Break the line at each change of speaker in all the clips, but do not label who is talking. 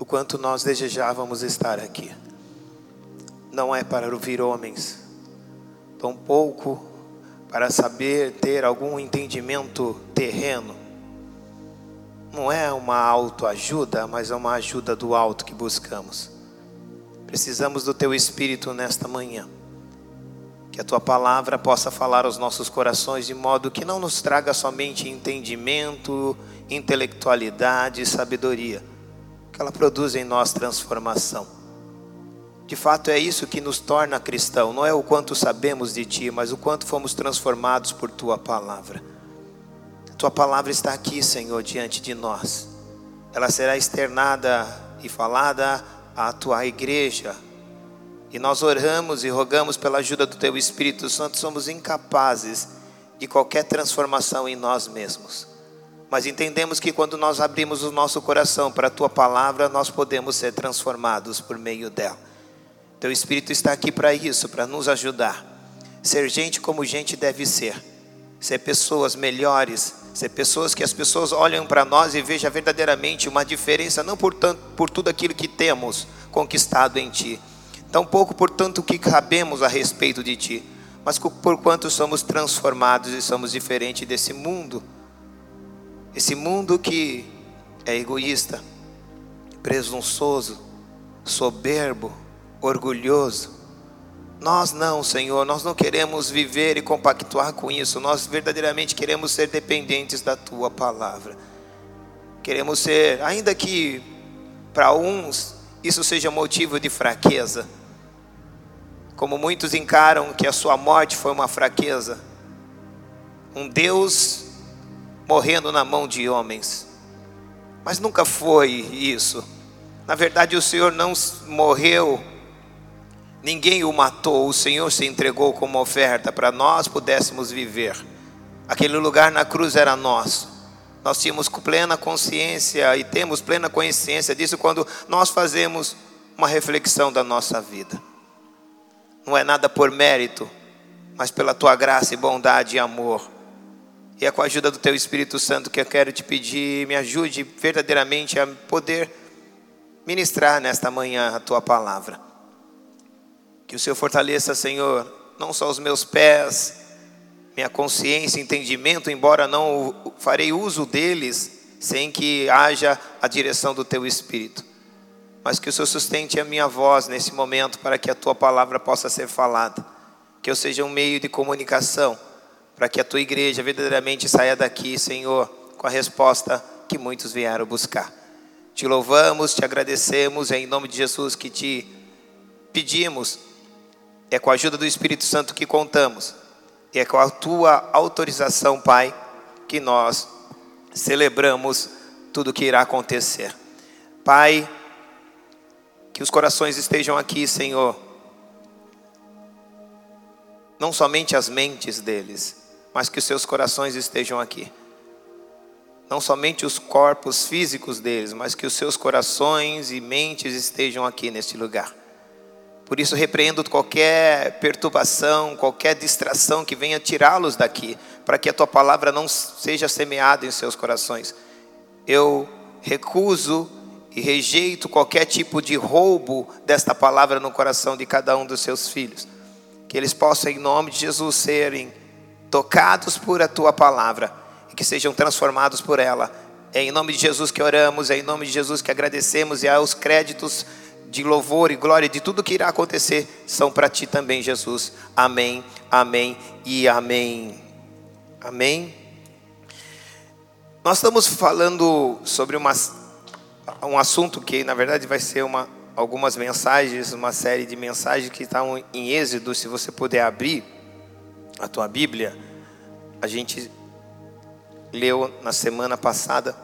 o quanto nós desejávamos estar aqui. Não é para ouvir homens, tampouco para saber ter algum entendimento terreno. Não é uma autoajuda, mas é uma ajuda do alto que buscamos. Precisamos do teu espírito nesta manhã. Que a tua palavra possa falar aos nossos corações de modo que não nos traga somente entendimento, intelectualidade e sabedoria, ela produza em nós transformação. De fato, é isso que nos torna cristão, não é o quanto sabemos de ti, mas o quanto fomos transformados por tua palavra. Tua palavra está aqui, Senhor, diante de nós. Ela será externada e falada à tua igreja, e nós oramos e rogamos pela ajuda do Teu Espírito Santo, somos incapazes de qualquer transformação em nós mesmos. Mas entendemos que quando nós abrimos o nosso coração para a Tua palavra, nós podemos ser transformados por meio dela. Teu Espírito está aqui para isso, para nos ajudar. Ser gente como gente deve ser. Ser pessoas melhores, ser pessoas que as pessoas olham para nós e vejam verdadeiramente uma diferença, não por, tanto, por tudo aquilo que temos conquistado em Ti, Tampouco por tanto que sabemos a respeito de Ti, mas por quanto somos transformados e somos diferentes desse mundo. Esse mundo que é egoísta, presunçoso, soberbo, orgulhoso. Nós não, Senhor, nós não queremos viver e compactuar com isso. Nós verdadeiramente queremos ser dependentes da tua palavra. Queremos ser, ainda que para uns isso seja motivo de fraqueza, como muitos encaram que a sua morte foi uma fraqueza. Um Deus morrendo na mão de homens. Mas nunca foi isso. Na verdade, o Senhor não morreu, ninguém o matou, o Senhor se entregou como oferta para nós pudéssemos viver. Aquele lugar na cruz era nosso. Nós tínhamos plena consciência e temos plena consciência disso quando nós fazemos uma reflexão da nossa vida. Não é nada por mérito, mas pela tua graça e bondade e amor. E é com a ajuda do teu Espírito Santo que eu quero te pedir, me ajude verdadeiramente a poder ministrar nesta manhã a tua palavra. Que o Senhor fortaleça, Senhor, não só os meus pés, minha consciência, entendimento, embora não farei uso deles sem que haja a direção do teu Espírito mas que o Senhor sustente a minha voz nesse momento para que a tua palavra possa ser falada. Que eu seja um meio de comunicação para que a tua igreja verdadeiramente saia daqui, Senhor, com a resposta que muitos vieram buscar. Te louvamos, te agradecemos, é em nome de Jesus que te pedimos. É com a ajuda do Espírito Santo que contamos. E é com a tua autorização, Pai, que nós celebramos tudo o que irá acontecer. Pai, que os corações estejam aqui, Senhor. Não somente as mentes deles, mas que os seus corações estejam aqui. Não somente os corpos físicos deles, mas que os seus corações e mentes estejam aqui neste lugar. Por isso, repreendo qualquer perturbação, qualquer distração que venha tirá-los daqui, para que a tua palavra não seja semeada em seus corações. Eu recuso e rejeito qualquer tipo de roubo desta palavra no coração de cada um dos seus filhos. Que eles possam, em nome de Jesus, serem tocados por a tua palavra e que sejam transformados por ela. É em nome de Jesus que oramos, é em nome de Jesus que agradecemos e aos créditos de louvor e glória de tudo que irá acontecer são para ti também, Jesus. Amém, amém e amém. Amém. Nós estamos falando sobre uma um assunto que na verdade vai ser uma, algumas mensagens, uma série de mensagens que estão em Êxodo. Se você puder abrir a tua Bíblia, a gente leu na semana passada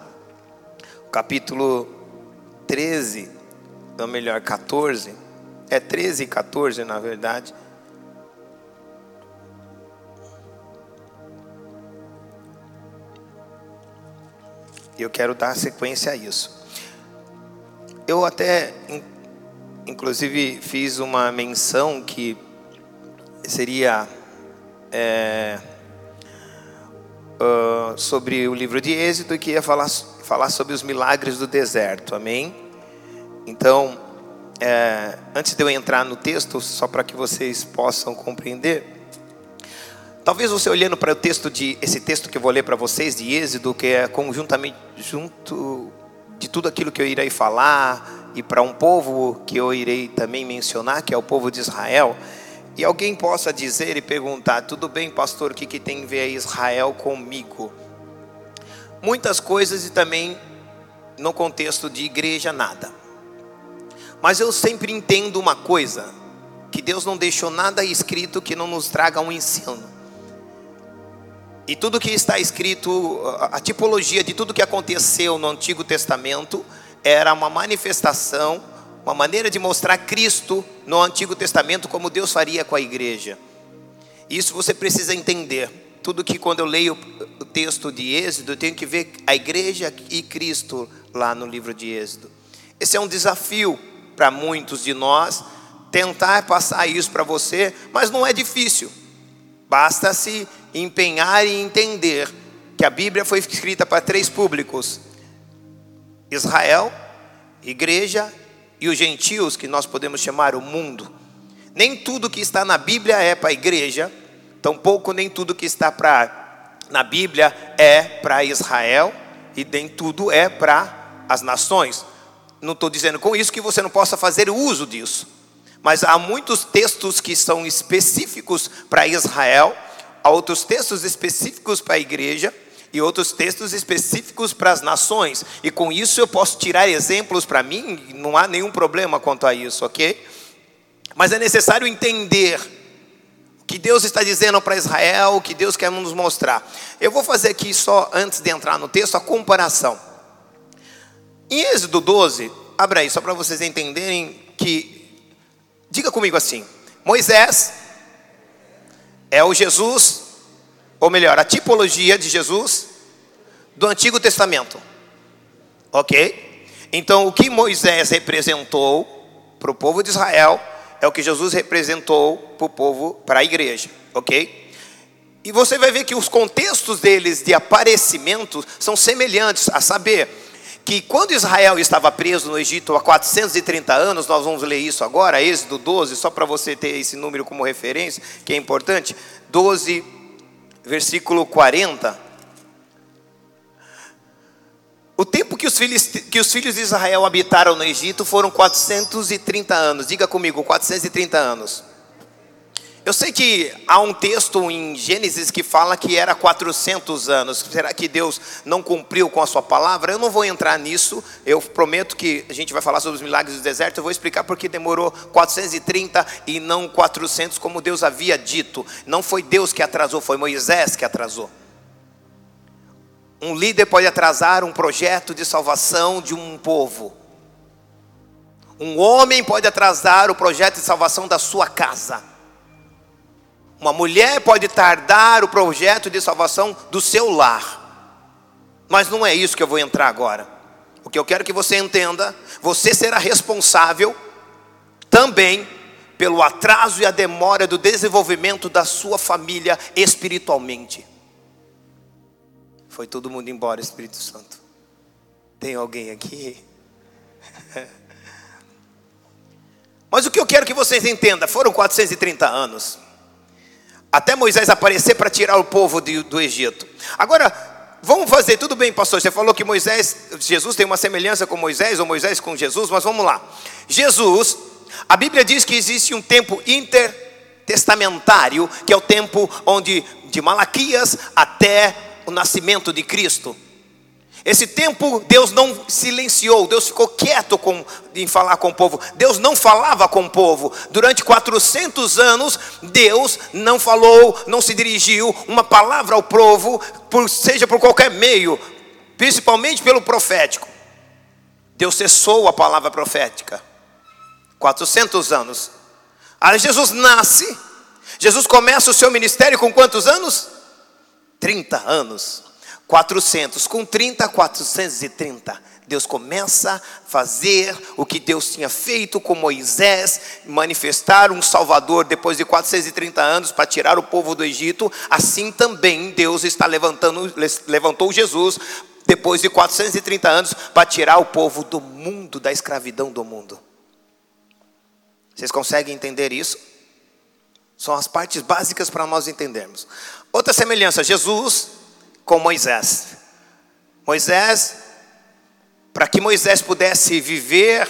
o capítulo 13, ou melhor, 14. É 13 e 14, na verdade. Eu quero dar sequência a isso. Eu até, inclusive, fiz uma menção que seria é, uh, sobre o livro de Êxodo, que ia falar, falar sobre os milagres do deserto, amém? Então, é, antes de eu entrar no texto, só para que vocês possam compreender, talvez você olhando para o texto de esse texto que eu vou ler para vocês de Êxodo, que é conjuntamente junto de tudo aquilo que eu irei falar e para um povo que eu irei também mencionar, que é o povo de Israel. E alguém possa dizer e perguntar: tudo bem, pastor, o que, que tem a ver Israel comigo? Muitas coisas e também no contexto de igreja, nada. Mas eu sempre entendo uma coisa: que Deus não deixou nada escrito que não nos traga um ensino. E tudo que está escrito, a tipologia de tudo que aconteceu no Antigo Testamento, era uma manifestação uma maneira de mostrar Cristo no Antigo Testamento como Deus faria com a igreja. Isso você precisa entender. Tudo que quando eu leio o texto de Êxodo, eu tenho que ver a igreja e Cristo lá no livro de Êxodo. Esse é um desafio para muitos de nós tentar passar isso para você, mas não é difícil. Basta se empenhar e entender que a Bíblia foi escrita para três públicos: Israel, igreja e os gentios, que nós podemos chamar o mundo. Nem tudo que está na Bíblia é para a igreja, tampouco nem tudo que está pra, na Bíblia é para Israel, e nem tudo é para as nações. Não estou dizendo com isso que você não possa fazer uso disso, mas há muitos textos que são específicos para Israel, há outros textos específicos para a igreja, e outros textos específicos para as nações. E com isso eu posso tirar exemplos para mim, não há nenhum problema quanto a isso, ok? Mas é necessário entender o que Deus está dizendo para Israel, o que Deus quer nos mostrar. Eu vou fazer aqui só, antes de entrar no texto, a comparação. Em Êxodo 12, abra aí, só para vocês entenderem que. Diga comigo assim: Moisés é o Jesus ou melhor, a tipologia de Jesus do Antigo Testamento. Ok? Então, o que Moisés representou para o povo de Israel é o que Jesus representou para o povo, para a igreja. Ok? E você vai ver que os contextos deles de aparecimento são semelhantes, a saber, que quando Israel estava preso no Egito há 430 anos, nós vamos ler isso agora, Êxodo 12, só para você ter esse número como referência, que é importante, 12, versículo 40. O tempo que os, filhos, que os filhos de Israel habitaram no Egito foram 430 anos. Diga comigo, 430 anos. Eu sei que há um texto em Gênesis que fala que era 400 anos. Será que Deus não cumpriu com a sua palavra? Eu não vou entrar nisso. Eu prometo que a gente vai falar sobre os milagres do deserto. Eu vou explicar porque demorou 430 e não 400, como Deus havia dito. Não foi Deus que atrasou, foi Moisés que atrasou. Um líder pode atrasar um projeto de salvação de um povo. Um homem pode atrasar o projeto de salvação da sua casa. Uma mulher pode tardar o projeto de salvação do seu lar. Mas não é isso que eu vou entrar agora. O que eu quero que você entenda, você será responsável também pelo atraso e a demora do desenvolvimento da sua família espiritualmente. Foi todo mundo embora, Espírito Santo. Tem alguém aqui? Mas o que eu quero que vocês entendam, foram 430 anos até Moisés aparecer para tirar o povo de, do Egito. Agora, vamos fazer, tudo bem, pastor. Você falou que Moisés, Jesus tem uma semelhança com Moisés, ou Moisés com Jesus, mas vamos lá. Jesus, a Bíblia diz que existe um tempo intertestamentário, que é o tempo onde de Malaquias até o nascimento de Cristo. Esse tempo Deus não silenciou, Deus ficou quieto com, em falar com o povo. Deus não falava com o povo. Durante 400 anos, Deus não falou, não se dirigiu uma palavra ao povo, por, seja por qualquer meio, principalmente pelo profético. Deus cessou a palavra profética. 400 anos. Aí Jesus nasce. Jesus começa o seu ministério com quantos anos? 30 anos. 400, com 30, 430. Deus começa a fazer o que Deus tinha feito com Moisés, manifestar um Salvador depois de 430 anos para tirar o povo do Egito. Assim também Deus está levantando, levantou Jesus depois de 430 anos, para tirar o povo do mundo, da escravidão do mundo. Vocês conseguem entender isso? São as partes básicas para nós entendermos. Outra semelhança, Jesus com Moisés. Moisés, para que Moisés pudesse viver,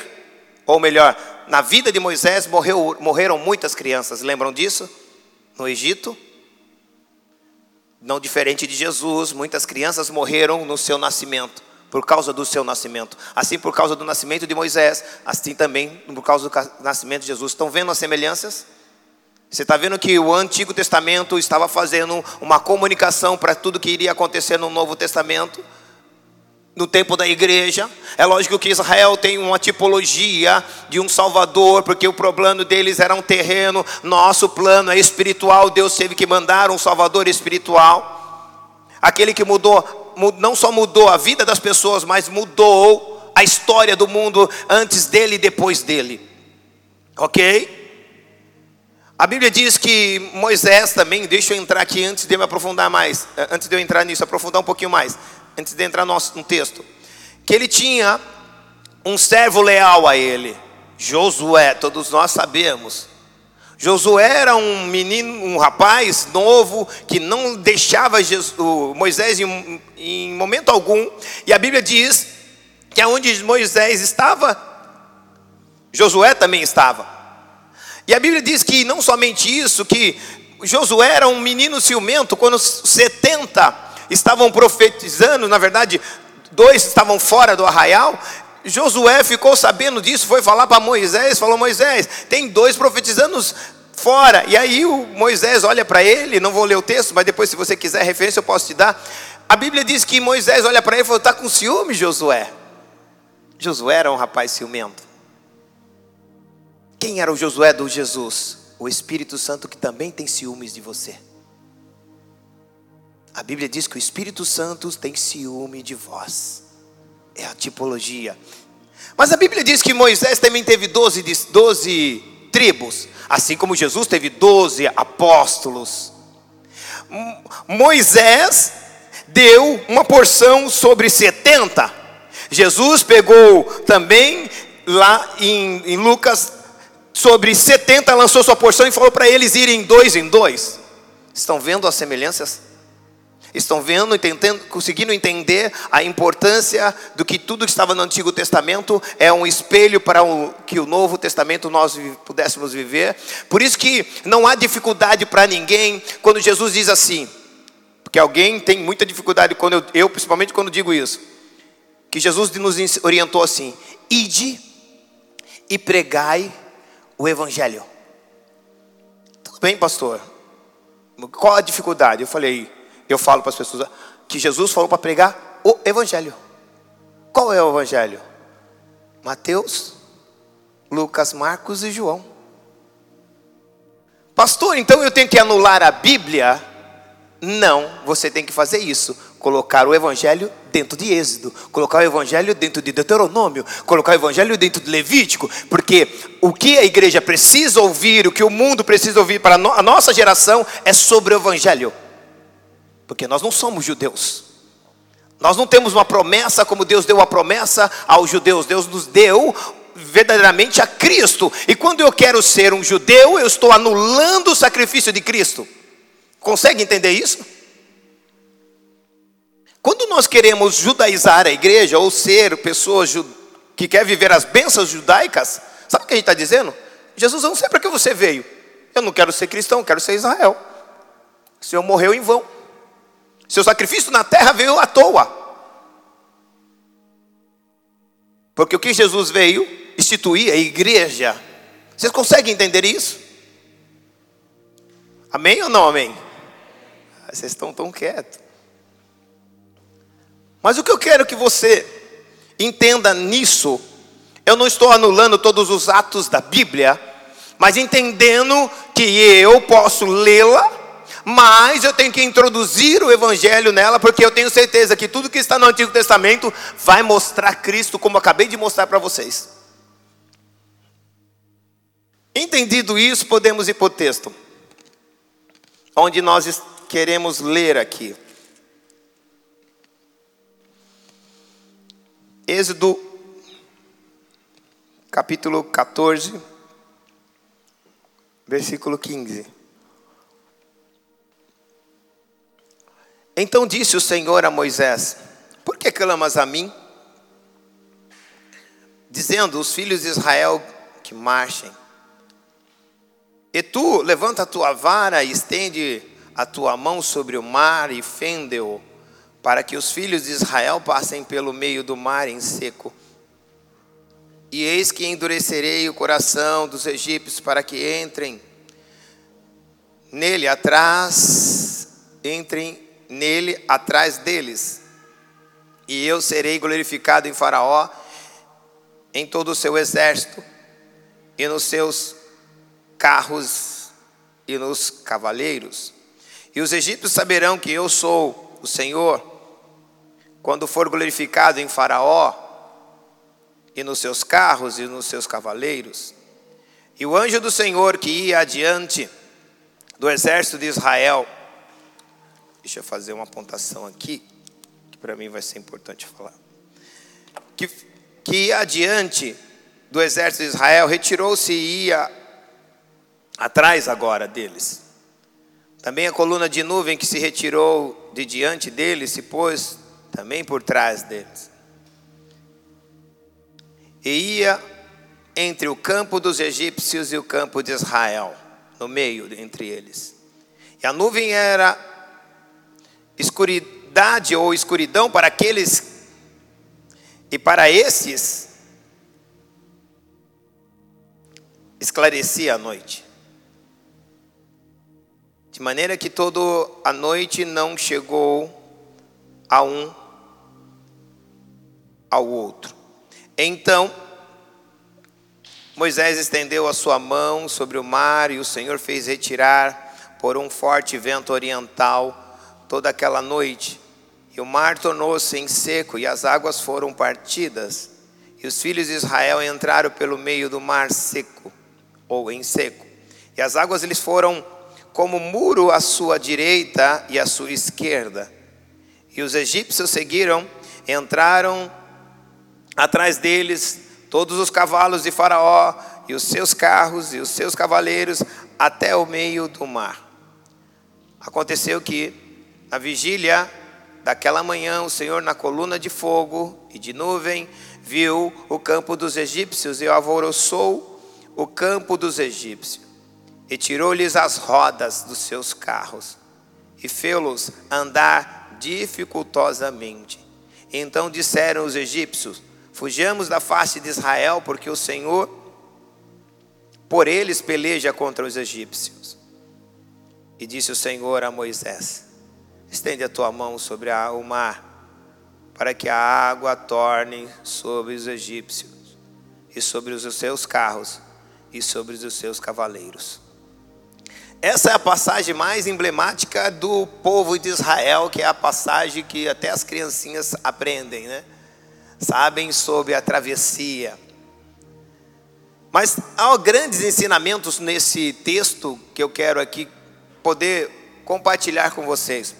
ou melhor, na vida de Moisés morreu, morreram muitas crianças, lembram disso? No Egito. Não diferente de Jesus, muitas crianças morreram no seu nascimento, por causa do seu nascimento. Assim, por causa do nascimento de Moisés, assim também por causa do nascimento de Jesus. Estão vendo as semelhanças? Você está vendo que o Antigo Testamento estava fazendo uma comunicação para tudo que iria acontecer no Novo Testamento, no tempo da igreja. É lógico que Israel tem uma tipologia de um Salvador, porque o plano deles era um terreno, nosso plano é espiritual. Deus teve que mandar um Salvador espiritual, aquele que mudou, não só mudou a vida das pessoas, mas mudou a história do mundo antes dele e depois dele. Ok? A Bíblia diz que Moisés também, deixa eu entrar aqui antes de eu me aprofundar mais, eh, antes de eu entrar nisso, aprofundar um pouquinho mais, antes de entrar no, no texto, que ele tinha um servo leal a ele, Josué, todos nós sabemos. Josué era um menino, um rapaz novo que não deixava Jesus, Moisés em, em momento algum, e a Bíblia diz que aonde Moisés estava, Josué também estava. E a Bíblia diz que não somente isso, que Josué era um menino ciumento, quando 70 estavam profetizando, na verdade, dois estavam fora do arraial. Josué ficou sabendo disso, foi falar para Moisés, falou: Moisés, tem dois profetizando fora. E aí o Moisés olha para ele, não vou ler o texto, mas depois, se você quiser referência, eu posso te dar. A Bíblia diz que Moisés olha para ele e falou: Está com ciúme, Josué? Josué era um rapaz ciumento. Quem era o Josué do Jesus? O Espírito Santo que também tem ciúmes de você. A Bíblia diz que o Espírito Santo tem ciúme de vós. É a tipologia. Mas a Bíblia diz que Moisés também teve 12, 12 tribos, assim como Jesus teve 12 apóstolos. Moisés deu uma porção sobre 70. Jesus pegou também lá em, em Lucas sobre 70 lançou sua porção e falou para eles irem dois em dois. Estão vendo as semelhanças? Estão vendo, entendendo, conseguindo entender a importância do que tudo que estava no Antigo Testamento é um espelho para o, que o Novo Testamento nós pudéssemos viver. Por isso que não há dificuldade para ninguém quando Jesus diz assim, porque alguém tem muita dificuldade quando eu, eu principalmente quando digo isso, que Jesus nos orientou assim: ide e pregai o Evangelho. Tudo bem, pastor? Qual a dificuldade? Eu falei, eu falo para as pessoas que Jesus falou para pregar o Evangelho. Qual é o Evangelho? Mateus, Lucas, Marcos e João. Pastor, então eu tenho que anular a Bíblia? Não, você tem que fazer isso colocar o evangelho dentro de Êxodo, colocar o evangelho dentro de Deuteronômio, colocar o evangelho dentro de Levítico, porque o que a igreja precisa ouvir, o que o mundo precisa ouvir para a nossa geração é sobre o evangelho. Porque nós não somos judeus. Nós não temos uma promessa como Deus deu a promessa aos judeus. Deus nos deu verdadeiramente a Cristo. E quando eu quero ser um judeu, eu estou anulando o sacrifício de Cristo. Consegue entender isso? Quando nós queremos judaizar a igreja ou ser pessoas que quer viver as bênçãos judaicas, sabe o que a gente está dizendo? Jesus, eu não sei para que você veio. Eu não quero ser cristão, eu quero ser Israel. O Senhor morreu em vão. Seu sacrifício na terra veio à toa. Porque o que Jesus veio instituir a igreja. Vocês conseguem entender isso? Amém ou não amém? Vocês estão tão quietos. Mas o que eu quero que você entenda nisso, eu não estou anulando todos os atos da Bíblia, mas entendendo que eu posso lê-la, mas eu tenho que introduzir o Evangelho nela, porque eu tenho certeza que tudo que está no Antigo Testamento vai mostrar Cristo, como acabei de mostrar para vocês. Entendido isso, podemos ir para o texto, onde nós queremos ler aqui. Êxodo, capítulo 14, versículo 15. Então disse o Senhor a Moisés: Por que clamas a mim? Dizendo: Os filhos de Israel que marchem. E tu levanta a tua vara e estende a tua mão sobre o mar e fende-o para que os filhos de Israel passem pelo meio do mar em seco. E eis que endurecerei o coração dos egípcios para que entrem nele atrás, entrem nele atrás deles. E eu serei glorificado em Faraó, em todo o seu exército, e nos seus carros e nos cavaleiros. E os egípcios saberão que eu sou o Senhor quando for glorificado em Faraó e nos seus carros e nos seus cavaleiros. E o anjo do Senhor que ia adiante do exército de Israel, deixa eu fazer uma apontação aqui, que para mim vai ser importante falar. Que, que ia adiante do exército de Israel, retirou-se e ia atrás agora deles. Também a coluna de nuvem que se retirou de diante deles se pôs também por trás deles. E ia entre o campo dos egípcios e o campo de Israel, no meio entre eles. E a nuvem era escuridade ou escuridão para aqueles e para esses esclarecia a noite. De maneira que toda a noite não chegou a um ao outro. Então, Moisés estendeu a sua mão sobre o mar e o Senhor fez retirar por um forte vento oriental toda aquela noite. E o mar tornou-se em seco e as águas foram partidas. E os filhos de Israel entraram pelo meio do mar seco, ou em seco. E as águas eles foram como muro à sua direita e à sua esquerda. E os egípcios seguiram, entraram atrás deles todos os cavalos de Faraó e os seus carros e os seus cavaleiros até o meio do mar. Aconteceu que, na vigília daquela manhã, o Senhor, na coluna de fogo e de nuvem, viu o campo dos egípcios e alvoroçou o campo dos egípcios, e tirou-lhes as rodas dos seus carros, e fê-los andar dificultosamente. Então disseram os egípcios: Fujamos da face de Israel, porque o Senhor, por eles, peleja contra os egípcios. E disse o Senhor a Moisés: Estende a tua mão sobre o mar, para que a água torne sobre os egípcios, e sobre os seus carros, e sobre os seus cavaleiros. Essa é a passagem mais emblemática do povo de Israel, que é a passagem que até as criancinhas aprendem, né? Sabem sobre a travessia. Mas há grandes ensinamentos nesse texto que eu quero aqui poder compartilhar com vocês.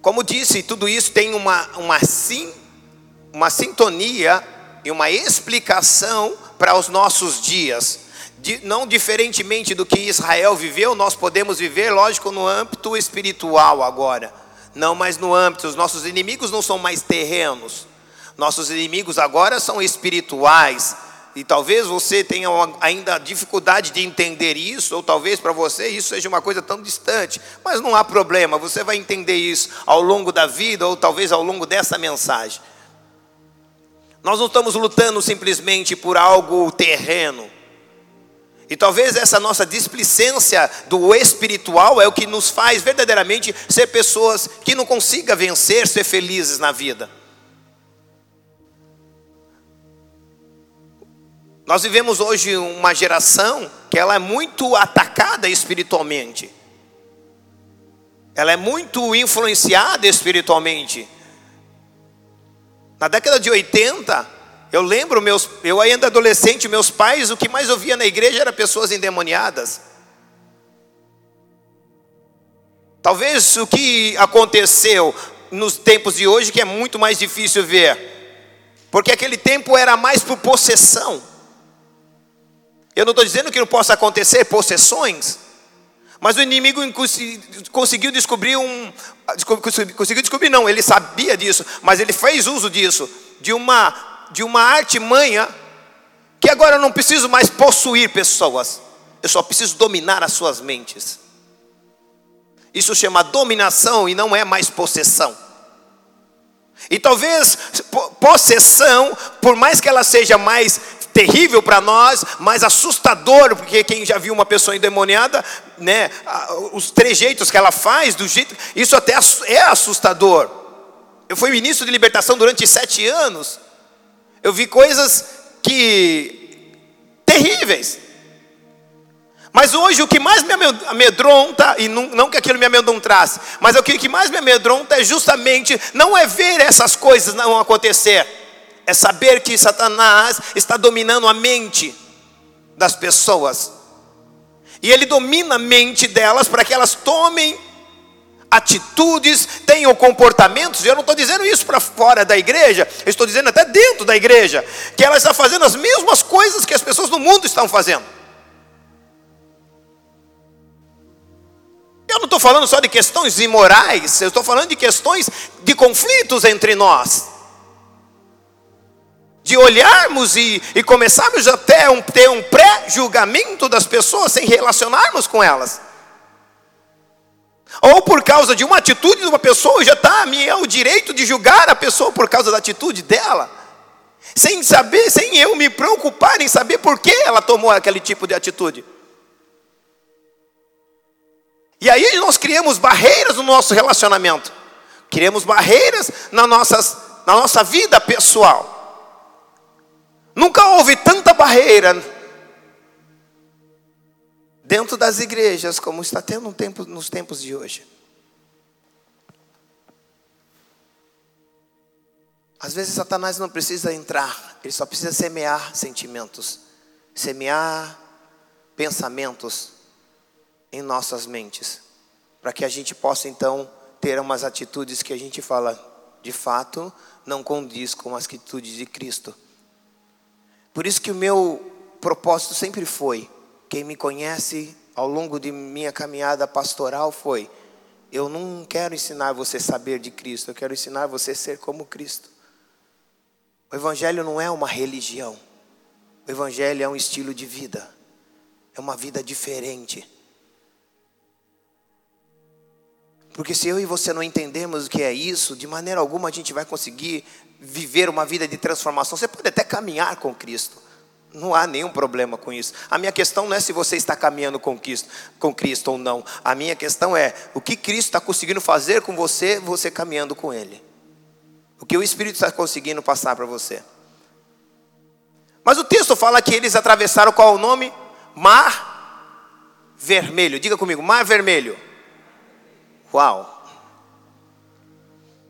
Como disse, tudo isso tem uma, uma, sim, uma sintonia e uma explicação para os nossos dias. De, não diferentemente do que Israel viveu, nós podemos viver, lógico, no âmbito espiritual agora. Não mais no âmbito, os nossos inimigos não são mais terrenos. Nossos inimigos agora são espirituais. E talvez você tenha ainda dificuldade de entender isso, ou talvez para você isso seja uma coisa tão distante. Mas não há problema, você vai entender isso ao longo da vida, ou talvez ao longo dessa mensagem. Nós não estamos lutando simplesmente por algo terreno. E talvez essa nossa displicência do espiritual é o que nos faz verdadeiramente ser pessoas que não consigam vencer, ser felizes na vida. Nós vivemos hoje uma geração que ela é muito atacada espiritualmente. Ela é muito influenciada espiritualmente. Na década de 80, eu lembro meus, eu ainda adolescente, meus pais, o que mais ouvia na igreja era pessoas endemoniadas. Talvez o que aconteceu nos tempos de hoje, que é muito mais difícil ver, porque aquele tempo era mais por possessão. Eu não estou dizendo que não possa acontecer possessões, mas o inimigo conseguiu descobrir um. Conseguiu descobrir, não, ele sabia disso, mas ele fez uso disso, de uma, de uma artimanha, que agora eu não preciso mais possuir pessoas, eu só preciso dominar as suas mentes. Isso chama dominação e não é mais possessão. E talvez possessão, por mais que ela seja mais terrível para nós, mais assustador, porque quem já viu uma pessoa endemoniada, né, os trejeitos que ela faz, do jeito, isso até é assustador. Eu fui ministro de libertação durante sete anos. Eu vi coisas que terríveis. Mas hoje o que mais me amedronta, e não, não que aquilo me amedrontasse, mas o que mais me amedronta é justamente não é ver essas coisas não acontecer, é saber que Satanás está dominando a mente das pessoas. E ele domina a mente delas para que elas tomem atitudes, tenham comportamentos. Eu não estou dizendo isso para fora da igreja, eu estou dizendo até dentro da igreja, que ela está fazendo as mesmas coisas que as pessoas no mundo estão fazendo. Eu não estou falando só de questões imorais, eu estou falando de questões de conflitos entre nós. De olharmos e, e começarmos até um, ter um pré-julgamento das pessoas sem relacionarmos com elas. Ou por causa de uma atitude de uma pessoa, já está, me é o direito de julgar a pessoa por causa da atitude dela. Sem saber, sem eu me preocupar em saber por que ela tomou aquele tipo de atitude. E aí nós criamos barreiras no nosso relacionamento, criamos barreiras na, nossas, na nossa vida pessoal. Nunca houve tanta barreira dentro das igrejas como está tendo um tempo, nos tempos de hoje. Às vezes Satanás não precisa entrar, ele só precisa semear sentimentos, semear pensamentos em nossas mentes, para que a gente possa então ter umas atitudes que a gente fala, de fato, não condiz com as atitudes de Cristo. Por isso que o meu propósito sempre foi, quem me conhece ao longo de minha caminhada pastoral foi, eu não quero ensinar você a saber de Cristo, eu quero ensinar você a ser como Cristo. O Evangelho não é uma religião, o Evangelho é um estilo de vida, é uma vida diferente. Porque se eu e você não entendemos o que é isso, de maneira alguma a gente vai conseguir viver uma vida de transformação. Você pode até caminhar com Cristo. Não há nenhum problema com isso. A minha questão não é se você está caminhando com Cristo, com Cristo ou não. A minha questão é o que Cristo está conseguindo fazer com você, você caminhando com Ele. O que o Espírito está conseguindo passar para você. Mas o texto fala que eles atravessaram qual o nome? Mar Vermelho. Diga comigo, Mar Vermelho. Uau!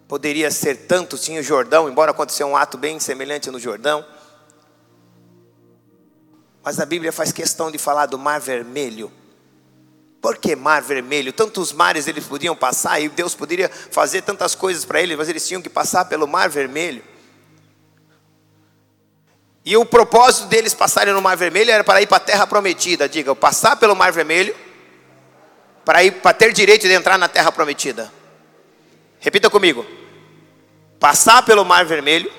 Poderia ser tanto, tinha o Jordão, embora aconteceu um ato bem semelhante no Jordão. Mas a Bíblia faz questão de falar do Mar Vermelho. Por que Mar Vermelho? Tantos mares eles podiam passar e Deus poderia fazer tantas coisas para eles, mas eles tinham que passar pelo Mar Vermelho. E o propósito deles passarem no Mar Vermelho era para ir para a terra prometida. Diga, passar pelo Mar Vermelho para ir para ter direito de entrar na terra prometida. Repita comigo. Passar pelo mar vermelho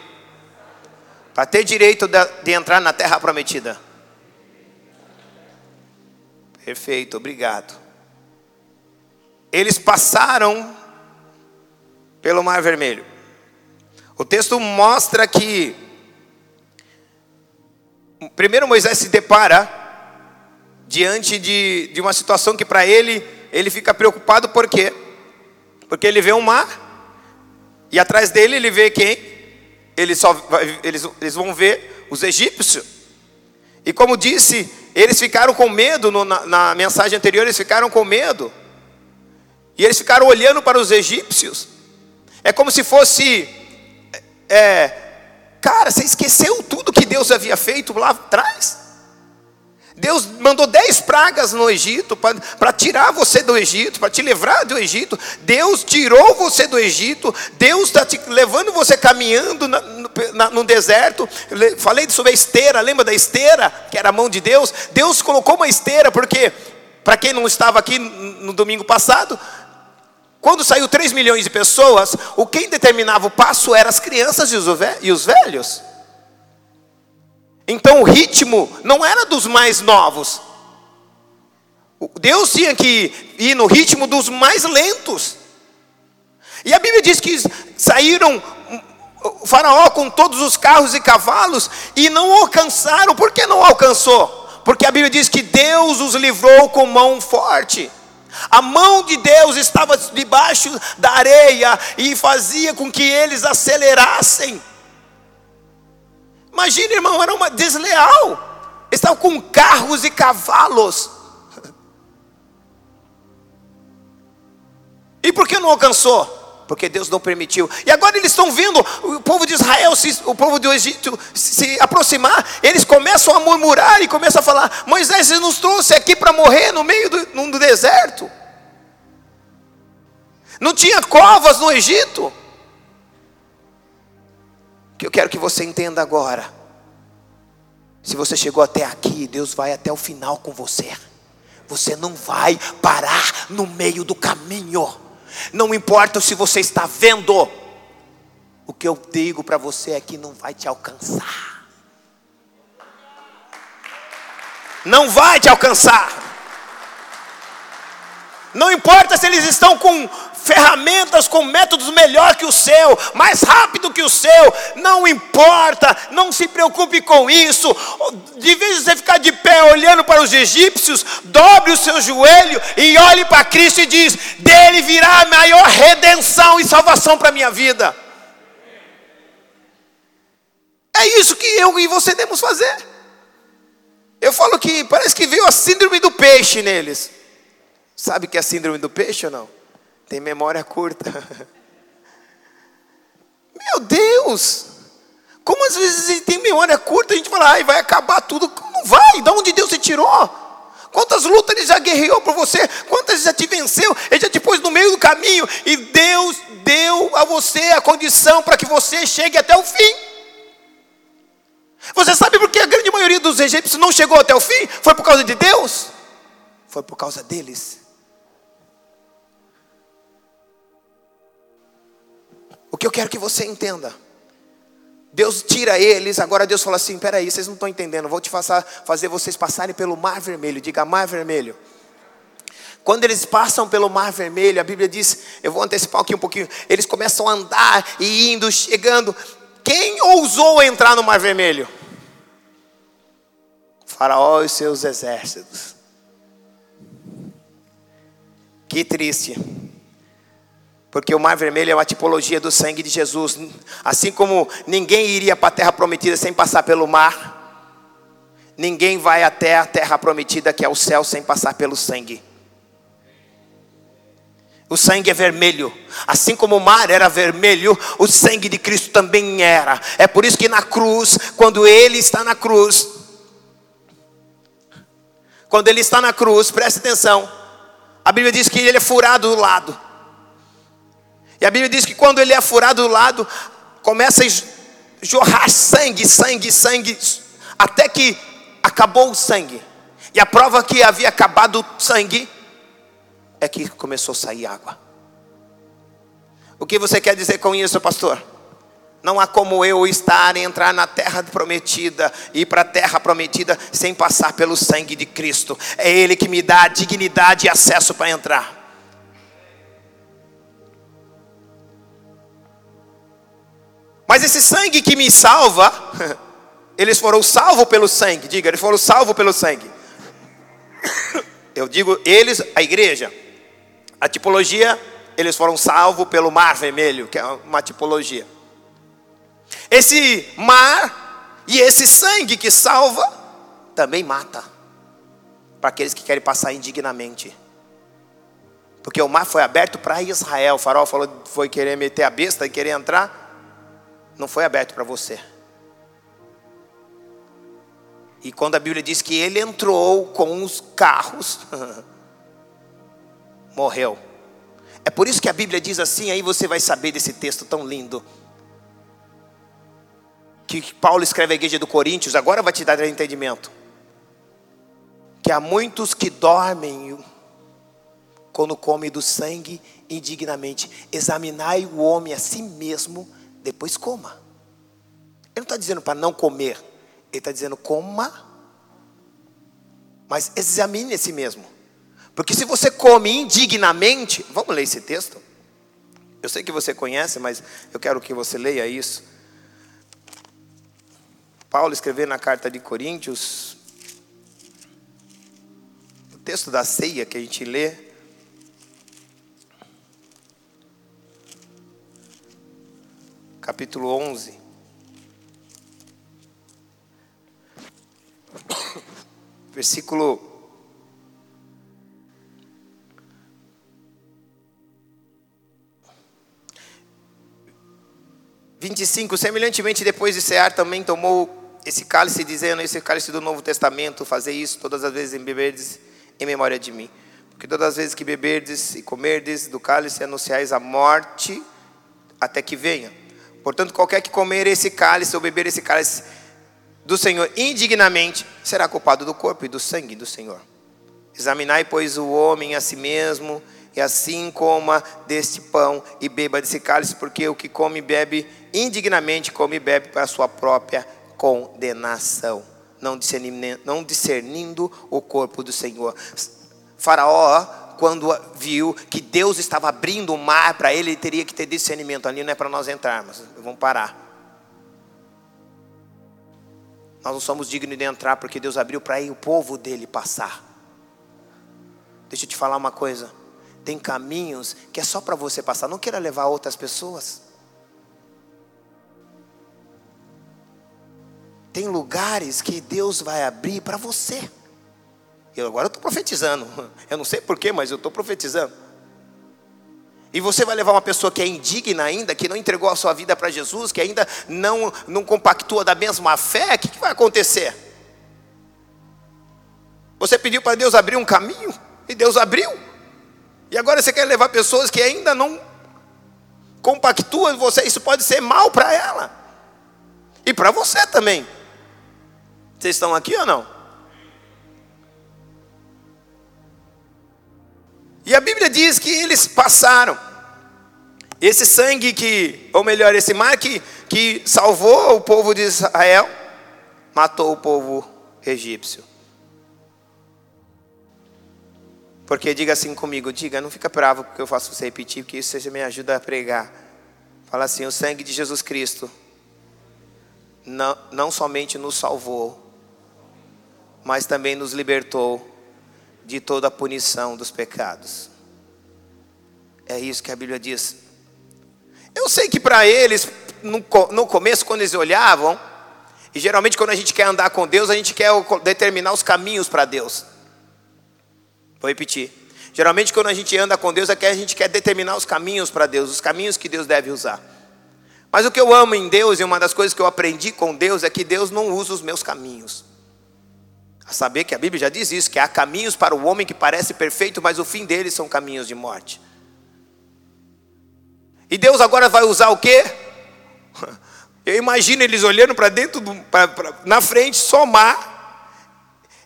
para ter direito de, de entrar na terra prometida. Perfeito, obrigado. Eles passaram pelo mar vermelho. O texto mostra que primeiro Moisés se depara diante de, de uma situação que para ele, ele fica preocupado por quê? Porque ele vê um mar, e atrás dele ele vê quem? Ele só, eles, eles vão ver os egípcios. E como disse, eles ficaram com medo, no, na, na mensagem anterior, eles ficaram com medo. E eles ficaram olhando para os egípcios. É como se fosse, é, cara, você esqueceu tudo que Deus havia feito lá atrás? Deus mandou dez pragas no Egito para tirar você do Egito, para te livrar do Egito. Deus tirou você do Egito. Deus está te levando você caminhando no deserto. Falei sobre a esteira, lembra da esteira, que era a mão de Deus? Deus colocou uma esteira, porque, para quem não estava aqui no domingo passado, quando saiu 3 milhões de pessoas, o quem determinava o passo eram as crianças e os velhos. Então o ritmo não era dos mais novos. Deus tinha que ir no ritmo dos mais lentos. E a Bíblia diz que saíram o faraó com todos os carros e cavalos e não alcançaram. Por que não alcançou? Porque a Bíblia diz que Deus os livrou com mão forte. A mão de Deus estava debaixo da areia e fazia com que eles acelerassem. Imagina, irmão, era uma desleal. Estavam com carros e cavalos. E por que não alcançou? Porque Deus não permitiu. E agora eles estão vendo o povo de Israel, o povo do Egito se aproximar. Eles começam a murmurar e começam a falar: Moisés, você nos trouxe aqui para morrer no meio do, do deserto. Não tinha covas no Egito. O que eu quero que você entenda agora. Se você chegou até aqui, Deus vai até o final com você. Você não vai parar no meio do caminho. Não importa se você está vendo, o que eu digo para você é que não vai te alcançar. Não vai te alcançar. Não importa se eles estão com ferramentas com métodos melhor que o seu, mais rápido que o seu, não importa, não se preocupe com isso. De vez em você ficar de pé olhando para os egípcios, dobre o seu joelho e olhe para Cristo e diz: dele virá a maior redenção e salvação para a minha vida. É isso que eu e você temos fazer. Eu falo que parece que veio a síndrome do peixe neles. Sabe que é a síndrome do peixe ou não? Tem memória curta. Meu Deus! Como às vezes gente tem memória curta, a gente fala, ai, vai acabar tudo. Não vai, de onde Deus se tirou? Quantas lutas ele já guerreou por você? Quantas já te venceu? Ele já te pôs no meio do caminho. E Deus deu a você a condição para que você chegue até o fim. Você sabe por que a grande maioria dos egípcios não chegou até o fim? Foi por causa de Deus? Foi por causa deles. Que eu quero que você entenda. Deus tira eles, agora Deus fala assim: peraí, vocês não estão entendendo, vou te fazer, vocês passarem pelo mar vermelho. Diga mar vermelho. Quando eles passam pelo mar vermelho, a Bíblia diz, eu vou antecipar aqui um pouquinho, eles começam a andar e indo, chegando. Quem ousou entrar no mar vermelho? Faraó e seus exércitos. Que triste. Porque o mar vermelho é uma tipologia do sangue de Jesus. Assim como ninguém iria para a terra prometida sem passar pelo mar, ninguém vai até a terra prometida, que é o céu, sem passar pelo sangue. O sangue é vermelho, assim como o mar era vermelho, o sangue de Cristo também era. É por isso que na cruz, quando ele está na cruz, quando ele está na cruz, preste atenção, a Bíblia diz que ele é furado do lado. E a Bíblia diz que quando ele é furado do lado, começa a jorrar sangue, sangue, sangue, até que acabou o sangue. E a prova que havia acabado o sangue é que começou a sair água. O que você quer dizer com isso, pastor? Não há como eu estar entrar na terra prometida, ir para a terra prometida sem passar pelo sangue de Cristo. É Ele que me dá dignidade e acesso para entrar. Mas esse sangue que me salva, eles foram salvos pelo sangue. Diga, eles foram salvos pelo sangue. Eu digo eles, a igreja. A tipologia, eles foram salvos pelo mar vermelho, que é uma tipologia. Esse mar e esse sangue que salva também mata para aqueles que querem passar indignamente. Porque o mar foi aberto para Israel. O farol falou, foi querer meter a besta e querer entrar não foi aberto para você. E quando a Bíblia diz que ele entrou com os carros, morreu. É por isso que a Bíblia diz assim, aí você vai saber desse texto tão lindo. que Paulo escreve à igreja do Coríntios, agora vai te dar entendimento. Que há muitos que dormem quando comem do sangue indignamente. Examinai o homem a si mesmo, depois coma. Ele não está dizendo para não comer, ele está dizendo coma, mas examine a si mesmo. Porque se você come indignamente, vamos ler esse texto? Eu sei que você conhece, mas eu quero que você leia isso. Paulo escreveu na carta de Coríntios, o texto da ceia que a gente lê, capítulo 11. Versículo 25, semelhantemente depois de cear também tomou esse cálice, dizendo, esse cálice do Novo Testamento, fazer isso todas as vezes em beberdes em memória de mim. Porque todas as vezes que beberdes e comerdes do cálice, anunciais a morte até que venha. Portanto, qualquer que comer esse cálice ou beber esse cálice do Senhor indignamente, será culpado do corpo e do sangue do Senhor. Examinai, pois, o homem a si mesmo, e assim coma deste pão e beba desse cálice, porque o que come e bebe indignamente come e bebe para a sua própria condenação, não discernindo, não discernindo o corpo do Senhor. Faraó, quando viu que Deus estava abrindo o mar para ele, ele teria que ter discernimento. Ali não é para nós entrarmos, vamos parar. Nós não somos dignos de entrar porque Deus abriu para o povo dele passar. Deixa eu te falar uma coisa. Tem caminhos que é só para você passar. Não queira levar outras pessoas. Tem lugares que Deus vai abrir para você. Eu agora estou profetizando. Eu não sei porquê, mas eu estou profetizando. E você vai levar uma pessoa que é indigna ainda, que não entregou a sua vida para Jesus, que ainda não, não compactua da mesma fé, o que, que vai acontecer? Você pediu para Deus abrir um caminho, e Deus abriu. E agora você quer levar pessoas que ainda não compactuam você, isso pode ser mal para ela. E para você também. Vocês estão aqui ou não? E a Bíblia diz que eles passaram. Esse sangue que, ou melhor, esse mar que, que salvou o povo de Israel, matou o povo egípcio. Porque diga assim comigo, diga, não fica bravo porque eu faço você repetir, porque isso me ajuda a pregar. Fala assim, o sangue de Jesus Cristo não, não somente nos salvou, mas também nos libertou de toda a punição dos pecados. É isso que a Bíblia diz. Eu sei que para eles, no, começo, quando eles olhavam, e geralmente quando a gente quer andar com Deus, a gente quer determinar os caminhos para Deus. Vou repetir. Geralmente, quando a gente anda com Deus, é que a gente quer determinar os caminhos para Deus, os caminhos que Deus deve usar. Mas o que eu amo em Deus, e uma das coisas que eu aprendi com Deus, é que Deus não usa os meus caminhos. A saber que a Bíblia já diz isso: que há caminhos para o homem que parece perfeito, mas o fim deles são caminhos de morte. E Deus agora vai usar o quê? Eu imagino eles olhando para dentro, do, pra, pra, na frente, somar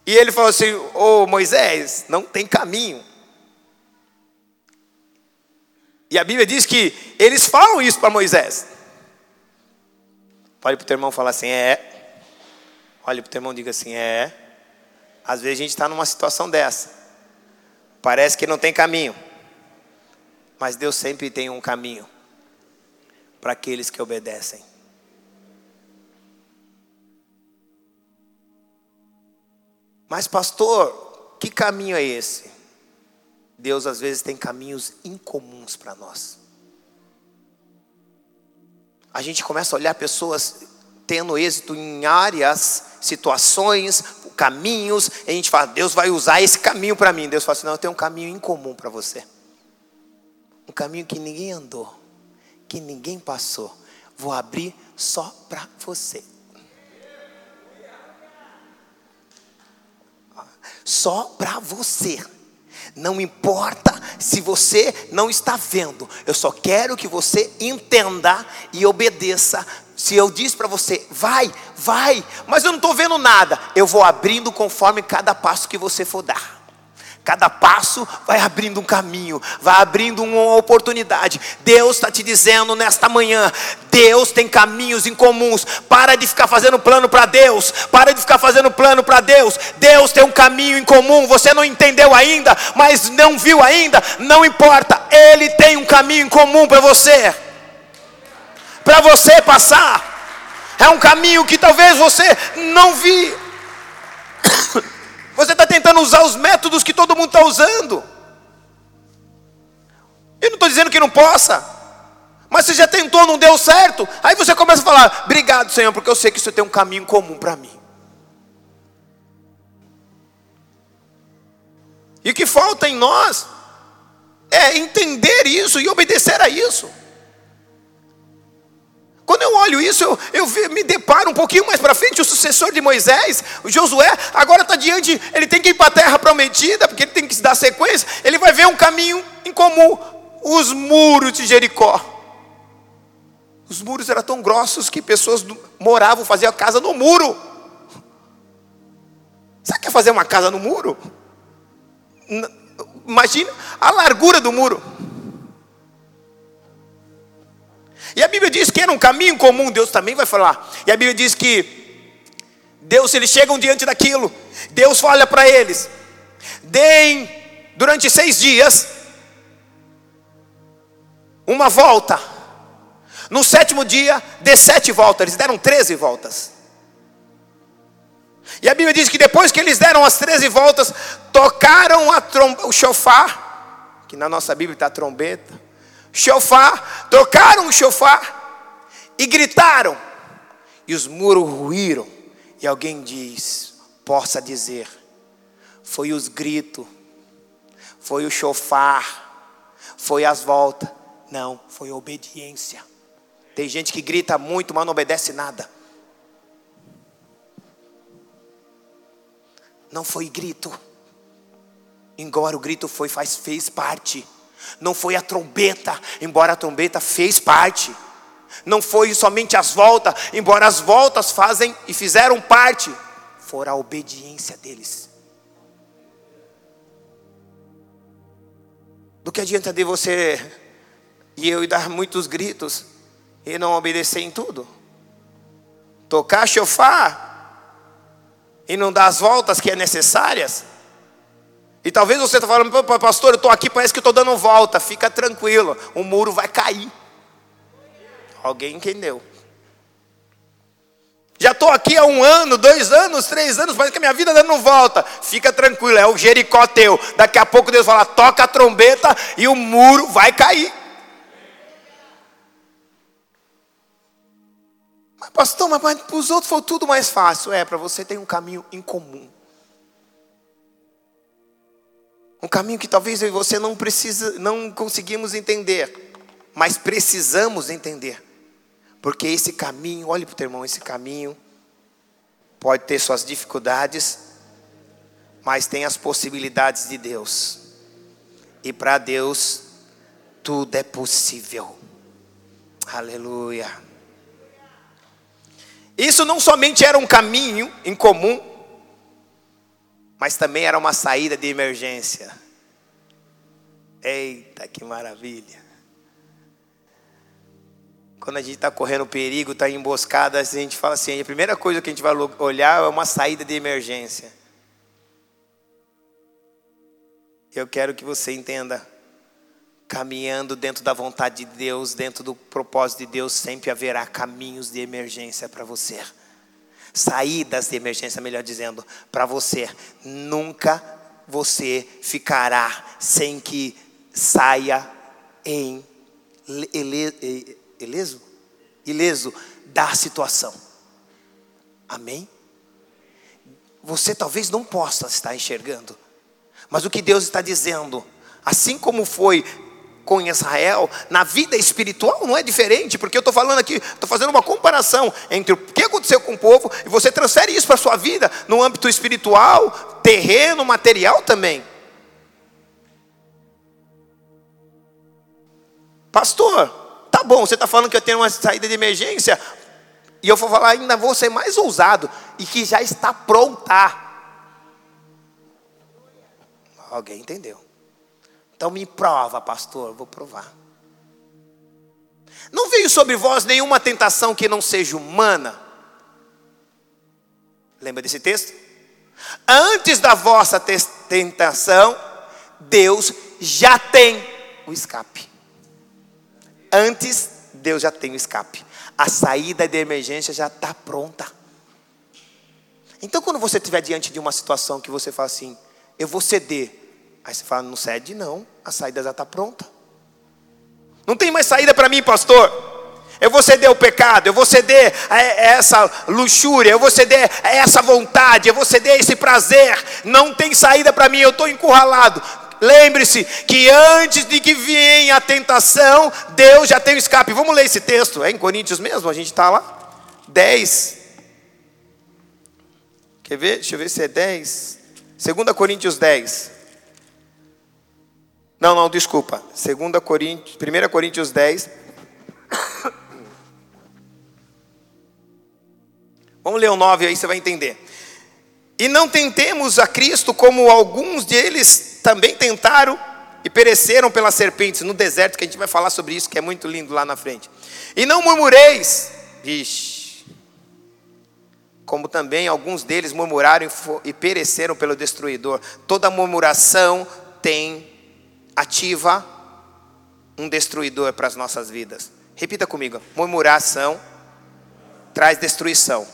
e ele falou assim: Ô oh, Moisés, não tem caminho. E a Bíblia diz que eles falam isso para Moisés. Olhe para o teu irmão e fala assim: é. Olhe para o teu irmão e diga assim: é. Às vezes a gente está numa situação dessa. Parece que não tem caminho. Mas Deus sempre tem um caminho para aqueles que obedecem. Mas, pastor, que caminho é esse? Deus às vezes tem caminhos incomuns para nós. A gente começa a olhar pessoas tendo êxito em áreas, situações, caminhos, a gente fala, Deus vai usar esse caminho para mim. Deus fala assim: não, eu tenho um caminho incomum para você. Um caminho que ninguém andou, que ninguém passou. Vou abrir só para você. só para você. Não importa se você não está vendo, eu só quero que você entenda e obedeça Se eu disse para você, vai, vai, mas eu não estou vendo nada, eu vou abrindo conforme cada passo que você for dar. Cada passo vai abrindo um caminho, vai abrindo uma oportunidade. Deus está te dizendo nesta manhã: Deus tem caminhos incomuns. Para de ficar fazendo plano para Deus. Para de ficar fazendo plano para Deus. Deus tem um caminho em comum. Você não entendeu ainda, mas não viu ainda. Não importa. Ele tem um caminho em comum para você. Para você passar. É um caminho que talvez você não viu. Você está tentando usar os métodos que todo mundo está usando. Eu não estou dizendo que não possa. Mas você já tentou, não deu certo. Aí você começa a falar: Obrigado, Senhor, porque eu sei que isso tem um caminho comum para mim. E o que falta em nós é entender isso e obedecer a isso. Quando eu olho isso, eu, eu me deparo um pouquinho mais para frente, o sucessor de Moisés, o Josué, agora está diante, ele tem que ir para a terra prometida, porque ele tem que dar sequência, ele vai ver um caminho em comum, os muros de Jericó. Os muros eram tão grossos que pessoas moravam, faziam casa no muro. Sabe o que é fazer uma casa no muro? Imagina a largura do muro. E a Bíblia diz que era um caminho comum, Deus também vai falar. E a Bíblia diz que Deus, eles chegam diante daquilo, Deus fala para eles: deem durante seis dias uma volta. No sétimo dia, dê sete voltas. Eles deram treze voltas. E a Bíblia diz que depois que eles deram as treze voltas, tocaram a o chofar, que na nossa Bíblia está trombeta chofar, tocaram o chofar e gritaram, e os muros ruíram. E alguém diz, possa dizer, foi os gritos, foi o chofar, foi as voltas. Não, foi obediência. Tem gente que grita muito, mas não obedece nada. Não foi grito. Embora o grito foi, faz, fez parte não foi a trombeta, embora a trombeta fez parte. Não foi somente as voltas, embora as voltas fazem e fizeram parte. Foi a obediência deles. Do que adianta de você e eu dar muitos gritos e não obedecer em tudo? Tocar chofar e não dar as voltas que é necessárias? E talvez você está falando, pastor, eu estou aqui, parece que estou dando volta. Fica tranquilo, o muro vai cair. Alguém entendeu? Já estou aqui há um ano, dois anos, três anos, parece que a minha vida dando volta. Fica tranquilo, é o Jericó teu. Daqui a pouco Deus fala, toca a trombeta e o muro vai cair. Mas pastor, mas para os outros foi tudo mais fácil. É, para você tem um caminho em comum. Um caminho que talvez eu e você não precisa, não conseguimos entender, mas precisamos entender. Porque esse caminho, olhe para o teu irmão, esse caminho pode ter suas dificuldades, mas tem as possibilidades de Deus. E para Deus tudo é possível. Aleluia. Isso não somente era um caminho em comum, mas também era uma saída de emergência. Eita, que maravilha! Quando a gente está correndo perigo, está emboscada, a gente fala assim: a primeira coisa que a gente vai olhar é uma saída de emergência. Eu quero que você entenda, caminhando dentro da vontade de Deus, dentro do propósito de Deus, sempre haverá caminhos de emergência para você saídas de emergência, melhor dizendo, para você. Nunca você ficará sem que saia em ileso, ileso da situação. Amém? Você talvez não possa estar enxergando, mas o que Deus está dizendo, assim como foi com Israel, na vida espiritual não é diferente, porque eu estou falando aqui, estou fazendo uma comparação entre o que aconteceu com o povo e você transfere isso para a sua vida no âmbito espiritual, terreno, material também. Pastor, tá bom, você está falando que eu tenho uma saída de emergência, E eu vou falar ainda vou ser mais ousado e que já está pronta. Alguém entendeu? Então me prova, pastor, vou provar. Não veio sobre vós nenhuma tentação que não seja humana. Lembra desse texto? Antes da vossa tentação, Deus já tem o escape. Antes, Deus já tem o escape. A saída de emergência já está pronta. Então, quando você estiver diante de uma situação que você fala assim, eu vou ceder. Aí você fala, não cede não, a saída já está pronta. Não tem mais saída para mim, pastor. Eu vou ceder o pecado, eu vou ceder a essa luxúria, eu vou ceder a essa vontade, eu vou ceder esse prazer. Não tem saída para mim, eu estou encurralado. Lembre-se que antes de que venha a tentação, Deus já tem o escape. Vamos ler esse texto, é em Coríntios mesmo? A gente está lá? 10. Quer ver? Deixa eu ver se é 10. 2 Coríntios 10. Não, não, desculpa. 2 Coríntios, 1 Coríntios 10. Vamos ler o 9 aí você vai entender. E não tentemos a Cristo como alguns deles também tentaram e pereceram pelas serpentes no deserto, que a gente vai falar sobre isso, que é muito lindo lá na frente. E não murmureis, vixe, como também alguns deles murmuraram e pereceram pelo destruidor. Toda murmuração tem ativa um destruidor para as nossas vidas. Repita comigo: murmuração traz destruição.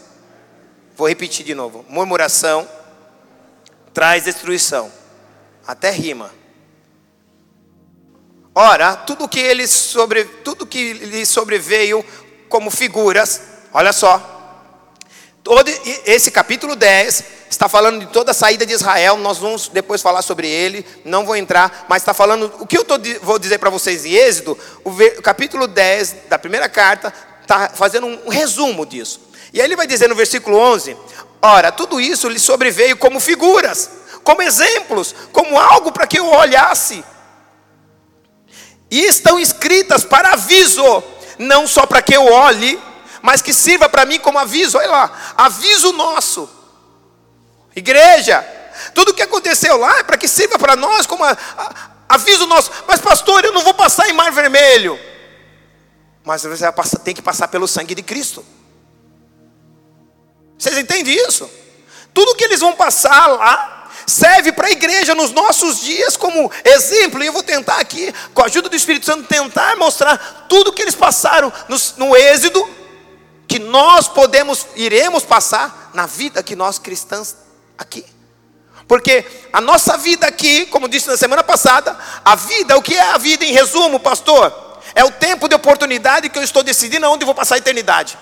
Vou repetir de novo: murmuração traz destruição. Até rima. Ora, tudo que ele sobre, tudo que lhe sobreveio como figuras, olha só. Todo esse capítulo 10 está falando de toda a saída de Israel, nós vamos depois falar sobre ele, não vou entrar, mas está falando, o que eu tô, vou dizer para vocês em Êxodo, o, o capítulo 10 da primeira carta, está fazendo um, um resumo disso. E aí ele vai dizer no versículo 11: Ora, tudo isso lhe sobreveio como figuras, como exemplos, como algo para que eu olhasse. E estão escritas para aviso, não só para que eu olhe, mas que sirva para mim como aviso. Olha lá, aviso nosso. Igreja, tudo o que aconteceu lá é para que sirva para nós como a, a, aviso nosso. Mas pastor, eu não vou passar em mar vermelho. Mas você tem que passar pelo sangue de Cristo. Vocês entendem isso? Tudo que eles vão passar lá serve para a igreja nos nossos dias como exemplo. E eu vou tentar aqui, com a ajuda do Espírito Santo, tentar mostrar tudo que eles passaram no, no êxodo, que nós podemos, iremos passar na vida que nós cristãos aqui. Porque a nossa vida aqui, como disse na semana passada, a vida, o que é a vida em resumo, pastor? É o tempo de oportunidade que eu estou decidindo onde vou passar a eternidade.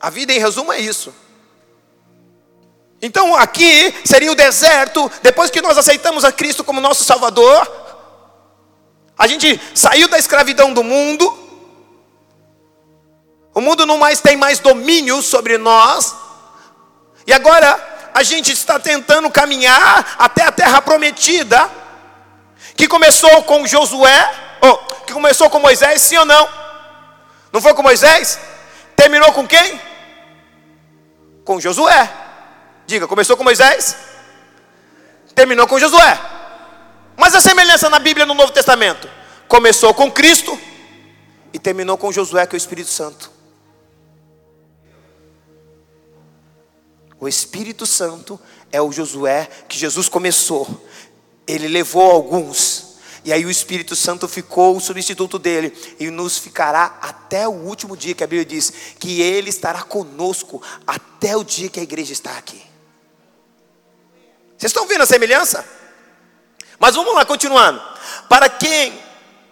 A vida, em resumo, é isso. Então, aqui seria o deserto, depois que nós aceitamos a Cristo como nosso Salvador, a gente saiu da escravidão do mundo, o mundo não mais tem mais domínio sobre nós, e agora a gente está tentando caminhar até a terra prometida, que começou com Josué, que começou com Moisés, sim ou não? Não foi com Moisés? Terminou com quem? com Josué. Diga, começou com Moisés, terminou com Josué. Mas a semelhança na Bíblia no Novo Testamento começou com Cristo e terminou com Josué, que é o Espírito Santo. O Espírito Santo é o Josué que Jesus começou. Ele levou alguns e aí o Espírito Santo ficou o substituto dele e nos ficará até o último dia que a Bíblia diz que ele estará conosco até o dia que a igreja está aqui. Vocês estão vendo a semelhança? Mas vamos lá, continuando. Para quem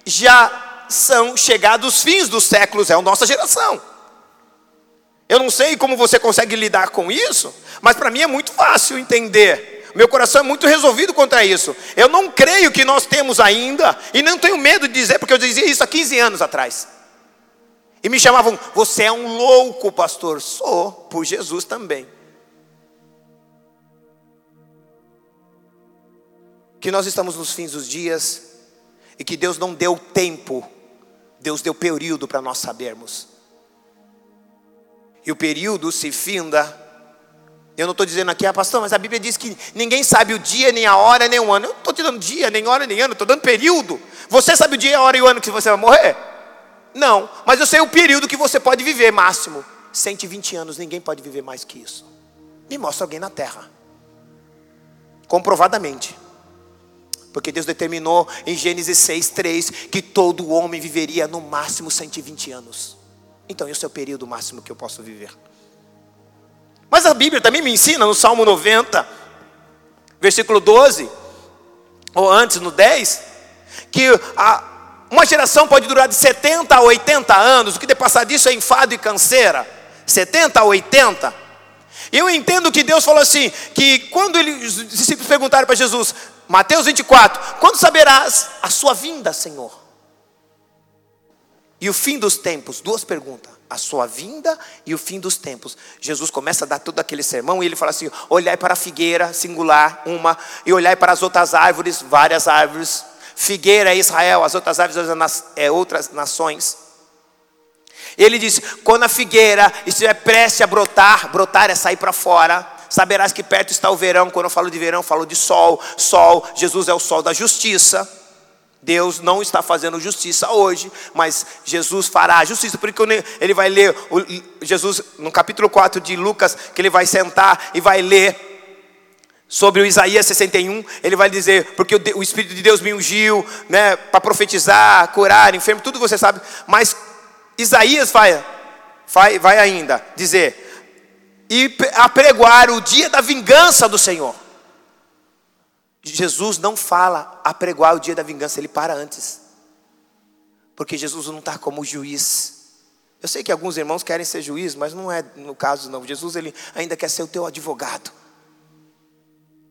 já são chegados os fins dos séculos, é a nossa geração. Eu não sei como você consegue lidar com isso, mas para mim é muito fácil entender meu coração é muito resolvido contra isso. Eu não creio que nós temos ainda, e não tenho medo de dizer, porque eu dizia isso há 15 anos atrás. E me chamavam, você é um louco, pastor. Sou, por Jesus também. Que nós estamos nos fins dos dias e que Deus não deu tempo, Deus deu período para nós sabermos. E o período se finda. Eu não estou dizendo aqui, ah, pastor, mas a Bíblia diz que ninguém sabe o dia, nem a hora, nem o ano. Eu não estou te dando dia, nem hora, nem ano, estou dando período. Você sabe o dia, a hora e o ano que você vai morrer? Não, mas eu sei o período que você pode viver máximo. 120 anos, ninguém pode viver mais que isso. Me mostra alguém na terra. Comprovadamente. Porque Deus determinou em Gênesis 6, 3 que todo homem viveria no máximo 120 anos. Então, esse é o período máximo que eu posso viver. Mas a Bíblia também me ensina no Salmo 90, versículo 12, ou antes no 10, que a, uma geração pode durar de 70 a 80 anos, o que passar disso é enfado e canseira. 70 a 80. E eu entendo que Deus falou assim: que quando ele, os discípulos perguntaram para Jesus, Mateus 24: Quando saberás a sua vinda, Senhor? E o fim dos tempos, duas perguntas: a sua vinda e o fim dos tempos. Jesus começa a dar todo aquele sermão e ele fala assim: olhai para a figueira, singular, uma, e olhai para as outras árvores, várias árvores. Figueira é Israel, as outras árvores é outras nações. Ele diz: quando a figueira estiver prestes a brotar, brotar é sair para fora. Saberás que perto está o verão. Quando eu falo de verão, eu falo de sol. Sol, Jesus é o sol da justiça. Deus não está fazendo justiça hoje, mas Jesus fará justiça, porque ele vai ler, Jesus, no capítulo 4 de Lucas, que ele vai sentar e vai ler sobre o Isaías 61, ele vai dizer, porque o Espírito de Deus me ungiu, né, para profetizar, curar, enfermo, tudo você sabe, mas Isaías vai, vai, vai ainda dizer, e apregoar o dia da vingança do Senhor. Jesus não fala apregoar o dia da vingança, ele para antes. Porque Jesus não está como juiz. Eu sei que alguns irmãos querem ser juiz, mas não é no caso não. Jesus ele ainda quer ser o teu advogado.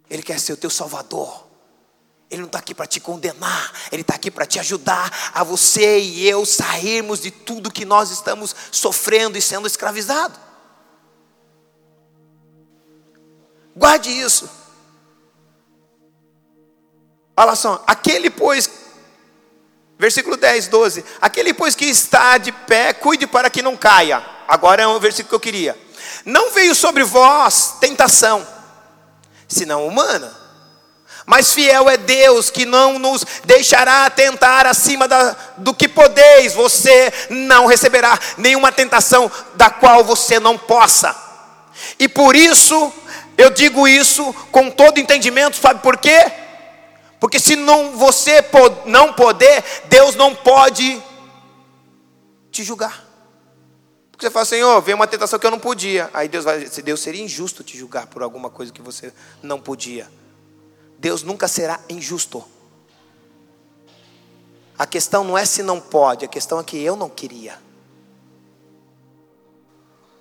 Ele quer ser o teu salvador. Ele não está aqui para te condenar, Ele está aqui para te ajudar a você e eu sairmos de tudo que nós estamos sofrendo e sendo escravizados. Guarde isso. Olha só, aquele pois, versículo 10, 12: aquele pois que está de pé, cuide para que não caia. Agora é um versículo que eu queria. Não veio sobre vós tentação, senão humana. Mas fiel é Deus que não nos deixará tentar acima da, do que podeis. Você não receberá nenhuma tentação da qual você não possa. E por isso, eu digo isso com todo entendimento, sabe por quê? Porque se não você não poder, Deus não pode te julgar. Porque você fala, Senhor, veio uma tentação que eu não podia. Aí Deus vai Deus seria injusto te julgar por alguma coisa que você não podia. Deus nunca será injusto. A questão não é se não pode, a questão é que eu não queria.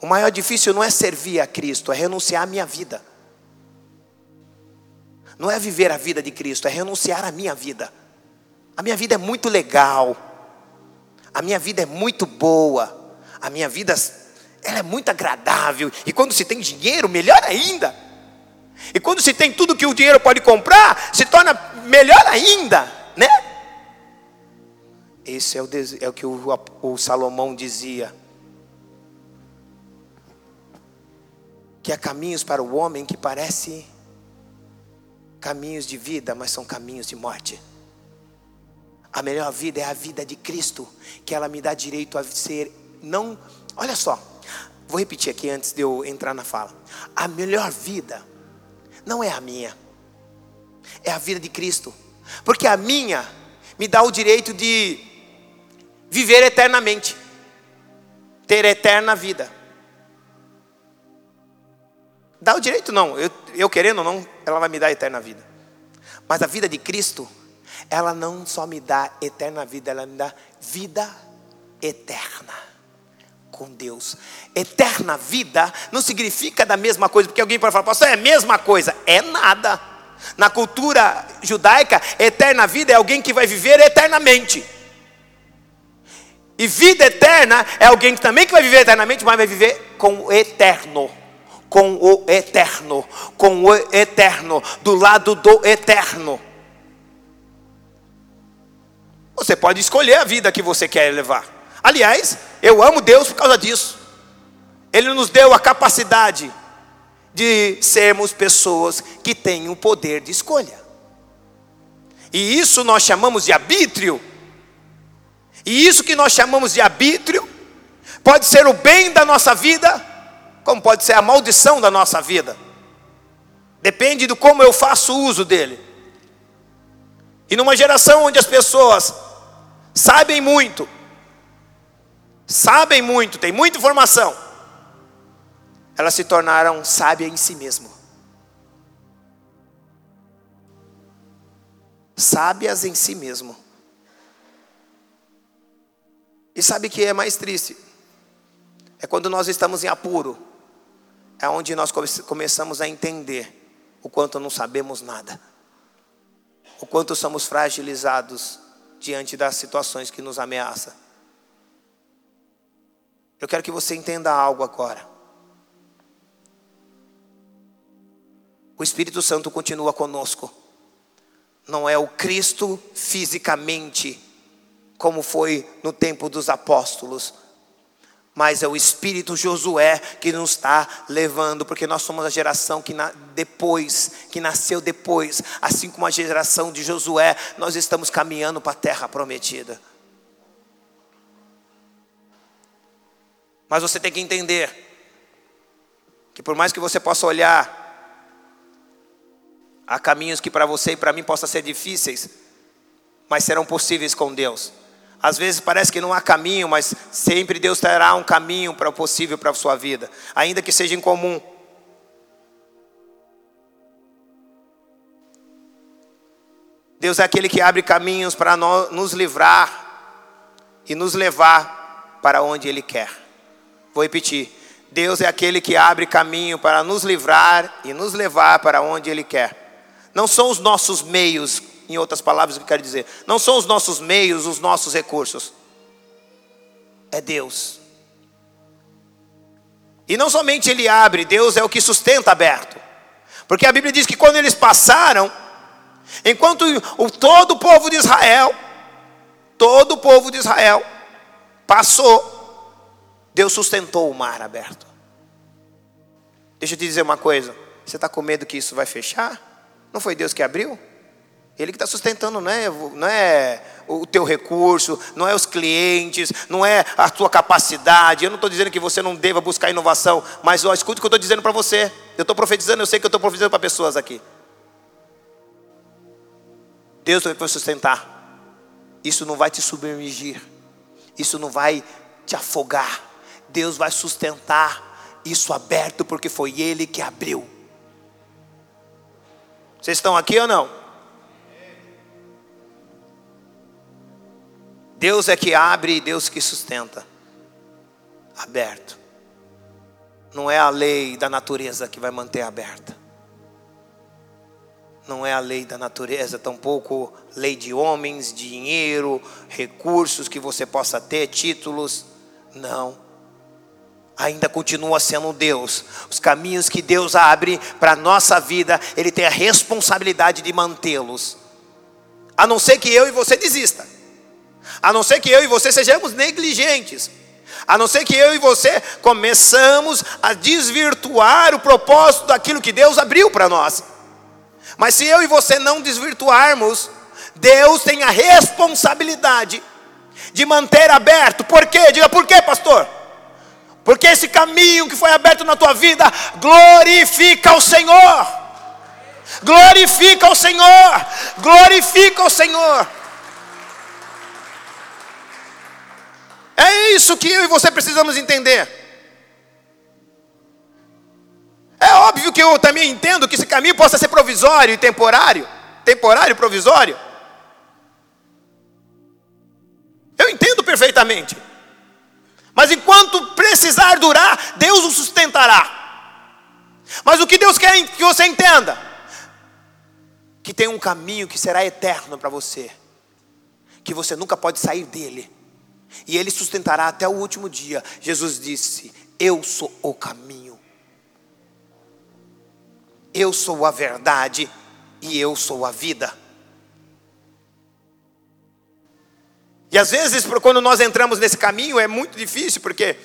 O maior difícil não é servir a Cristo, é renunciar à minha vida. Não é viver a vida de Cristo, é renunciar à minha vida. A minha vida é muito legal. A minha vida é muito boa. A minha vida ela é muito agradável. E quando se tem dinheiro, melhor ainda. E quando se tem tudo que o dinheiro pode comprar, se torna melhor ainda, né? Esse é o, é o que o, o Salomão dizia. Que há caminhos para o homem que parece caminhos de vida, mas são caminhos de morte. A melhor vida é a vida de Cristo, que ela me dá direito a ser não, olha só. Vou repetir aqui antes de eu entrar na fala. A melhor vida não é a minha. É a vida de Cristo. Porque a minha me dá o direito de viver eternamente. Ter eterna vida. Dá o direito, não. Eu, eu querendo ou não, ela vai me dar eterna vida. Mas a vida de Cristo, ela não só me dá eterna vida, ela me dá vida eterna com Deus. Eterna vida não significa da mesma coisa, porque alguém pode falar, pastor, é a mesma coisa. É nada. Na cultura judaica, eterna vida é alguém que vai viver eternamente. E vida eterna é alguém que também que vai viver eternamente, mas vai viver com o eterno com o eterno, com o eterno, do lado do eterno. Você pode escolher a vida que você quer levar. Aliás, eu amo Deus por causa disso. Ele nos deu a capacidade de sermos pessoas que têm o poder de escolha. E isso nós chamamos de arbítrio. E isso que nós chamamos de arbítrio pode ser o bem da nossa vida, como pode ser a maldição da nossa vida. Depende do como eu faço uso dele. E numa geração onde as pessoas sabem muito, sabem muito, tem muita informação, elas se tornaram sábias em si mesmo. Sábias em si mesmo. E sabe o que é mais triste? É quando nós estamos em apuro, é onde nós começamos a entender o quanto não sabemos nada, o quanto somos fragilizados diante das situações que nos ameaçam. Eu quero que você entenda algo agora. O Espírito Santo continua conosco. Não é o Cristo fisicamente, como foi no tempo dos apóstolos, mas é o Espírito Josué que nos está levando, porque nós somos a geração que na, depois, que nasceu depois, assim como a geração de Josué, nós estamos caminhando para a terra prometida. Mas você tem que entender que por mais que você possa olhar Há caminhos que para você e para mim possam ser difíceis, mas serão possíveis com Deus. Às vezes parece que não há caminho, mas sempre Deus terá um caminho para o possível para a sua vida, ainda que seja incomum. Deus é aquele que abre caminhos para nos livrar e nos levar para onde Ele quer. Vou repetir. Deus é aquele que abre caminho para nos livrar e nos levar para onde Ele quer. Não são os nossos meios, em outras palavras, o que eu quero dizer. Não são os nossos meios, os nossos recursos. É Deus. E não somente Ele abre, Deus é o que sustenta aberto. Porque a Bíblia diz que quando eles passaram, enquanto o, todo o povo de Israel, todo o povo de Israel passou, Deus sustentou o mar aberto. Deixa eu te dizer uma coisa: você está com medo que isso vai fechar? Não foi Deus que abriu? Ele que está sustentando, não é, não é o teu recurso, não é os clientes, não é a tua capacidade. Eu não estou dizendo que você não deva buscar inovação, mas ó, escute o que eu estou dizendo para você. Eu estou profetizando, eu sei que eu estou profetizando para pessoas aqui. Deus vai sustentar. Isso não vai te submergir. Isso não vai te afogar. Deus vai sustentar isso aberto, porque foi Ele que abriu. Vocês estão aqui ou não? Deus é que abre e Deus que sustenta. Aberto. Não é a lei da natureza que vai manter aberta. Não é a lei da natureza, tampouco lei de homens, dinheiro, recursos que você possa ter, títulos. Não ainda continua sendo Deus. Os caminhos que Deus abre para a nossa vida, Ele tem a responsabilidade de mantê-los. A não ser que eu e você desista. A não ser que eu e você sejamos negligentes. A não ser que eu e você começamos a desvirtuar o propósito daquilo que Deus abriu para nós. Mas se eu e você não desvirtuarmos, Deus tem a responsabilidade de manter aberto. Por quê? Diga por quê, pastor? Porque esse caminho que foi aberto na tua vida glorifica o Senhor. Glorifica o Senhor. Glorifica o Senhor. É isso que eu e você precisamos entender. É óbvio que eu também entendo que esse caminho possa ser provisório e temporário. Temporário e provisório. Eu entendo perfeitamente. Mas enquanto precisar durar, Deus o sustentará. Mas o que Deus quer que você entenda? Que tem um caminho que será eterno para você, que você nunca pode sair dele, e Ele sustentará até o último dia. Jesus disse: Eu sou o caminho, eu sou a verdade e eu sou a vida. E às vezes, quando nós entramos nesse caminho, é muito difícil, porque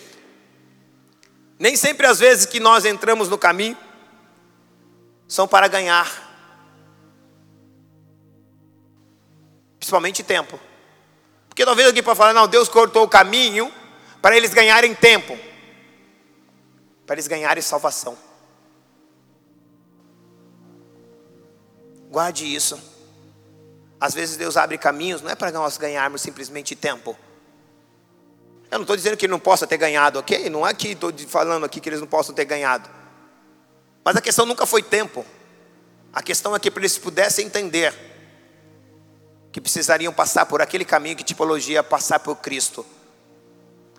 Nem sempre as vezes que nós entramos no caminho são para ganhar. Principalmente tempo. Porque talvez alguém para falar, não, Deus cortou o caminho para eles ganharem tempo. Para eles ganharem salvação. Guarde isso. Às vezes Deus abre caminhos, não é para nós ganharmos simplesmente tempo. Eu não estou dizendo que ele não possa ter ganhado, ok? Não é que estou falando aqui que eles não possam ter ganhado. Mas a questão nunca foi tempo. A questão é que para eles pudessem entender que precisariam passar por aquele caminho que tipologia passar por Cristo.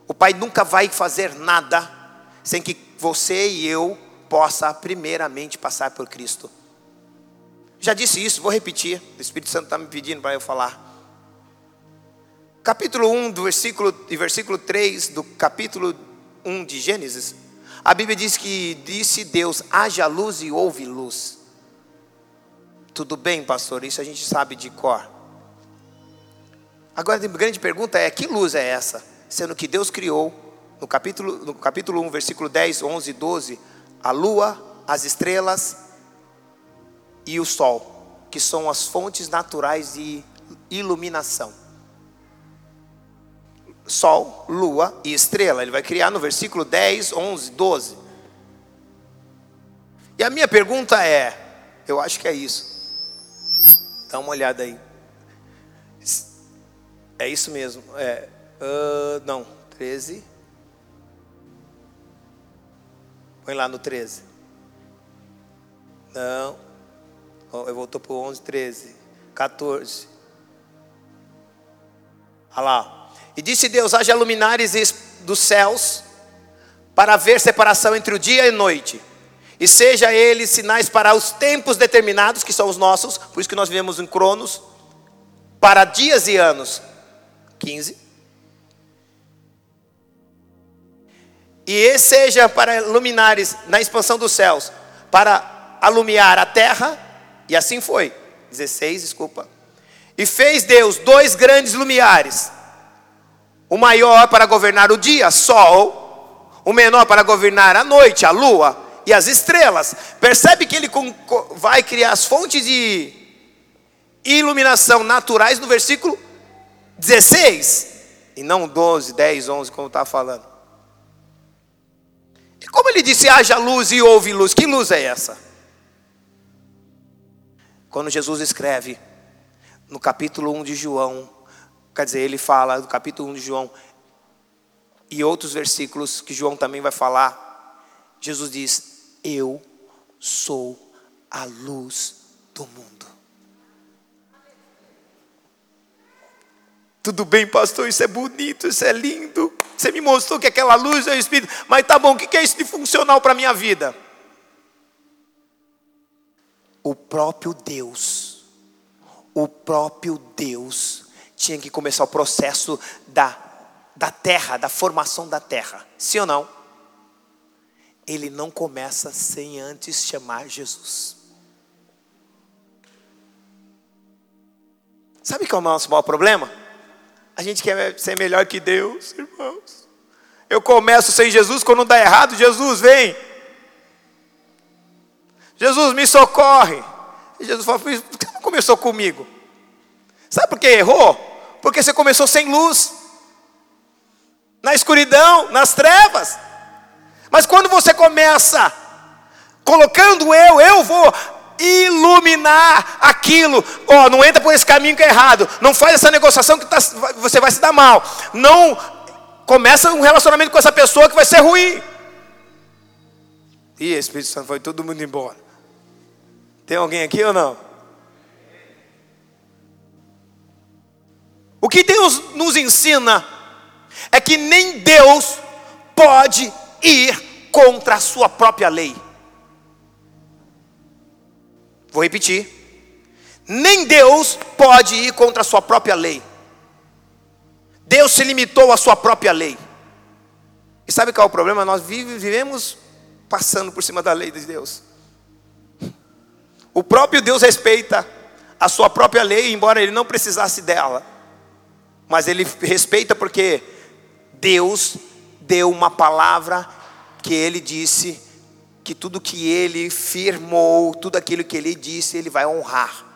O Pai nunca vai fazer nada sem que você e eu possa primeiramente passar por Cristo. Já disse isso, vou repetir. O Espírito Santo está me pedindo para eu falar. Capítulo 1 do versículo e versículo 3 do capítulo 1 de Gênesis. A Bíblia diz que disse Deus: haja luz e houve luz. Tudo bem, pastor, isso a gente sabe de cor. Agora a grande pergunta é: que luz é essa? Sendo que Deus criou, no capítulo, no capítulo 1, versículo 10, 11 e 12, a lua, as estrelas e o sol, que são as fontes naturais de iluminação. Sol, lua e estrela. Ele vai criar no versículo 10, 11, 12. E a minha pergunta é: eu acho que é isso. Dá uma olhada aí. É isso mesmo. É, uh, não, 13. Põe lá no 13. Não. Eu voltou para o 11, 13, 14. Olha lá. E disse Deus: haja luminares dos céus para ver separação entre o dia e a noite. E seja eles sinais para os tempos determinados, que são os nossos, por isso que nós vivemos em cronos, para dias e anos. 15. E seja para luminares na expansão dos céus, para alumiar a terra e assim foi. 16, desculpa. E fez Deus dois grandes lumiares. O maior para governar o dia, sol. O menor para governar a noite, a lua e as estrelas. Percebe que ele vai criar as fontes de iluminação naturais no versículo 16. E não 12, 10, 11, como está falando. E como ele disse, haja luz e houve luz. Que luz é essa? Quando Jesus escreve no capítulo 1 de João, quer dizer, ele fala no capítulo 1 de João, e outros versículos que João também vai falar, Jesus diz: Eu sou a luz do mundo. Tudo bem, pastor, isso é bonito, isso é lindo. Você me mostrou que aquela luz é o Espírito, mas tá bom, o que é isso de funcional para a minha vida? o próprio Deus, o próprio Deus tinha que começar o processo da, da terra, da formação da terra. Sim ou não? Ele não começa sem antes chamar Jesus. Sabe qual é o nosso maior problema? A gente quer ser melhor que Deus, irmãos. Eu começo sem Jesus, quando dá errado, Jesus vem. Jesus me socorre. E Jesus falou: por que não começou comigo? Sabe por que errou? Porque você começou sem luz, na escuridão, nas trevas. Mas quando você começa colocando eu, eu vou iluminar aquilo. Ó, oh, não entra por esse caminho que é errado. Não faz essa negociação que tá, você vai se dar mal. Não começa um relacionamento com essa pessoa que vai ser ruim. E Espírito Santo foi todo mundo embora. Tem alguém aqui ou não? O que Deus nos ensina é que nem Deus pode ir contra a sua própria lei. Vou repetir. Nem Deus pode ir contra a sua própria lei. Deus se limitou à sua própria lei. E sabe qual é o problema? Nós vivemos passando por cima da lei de Deus. O próprio Deus respeita a sua própria lei, embora ele não precisasse dela. Mas ele respeita porque Deus deu uma palavra que ele disse que tudo que ele firmou, tudo aquilo que ele disse, ele vai honrar.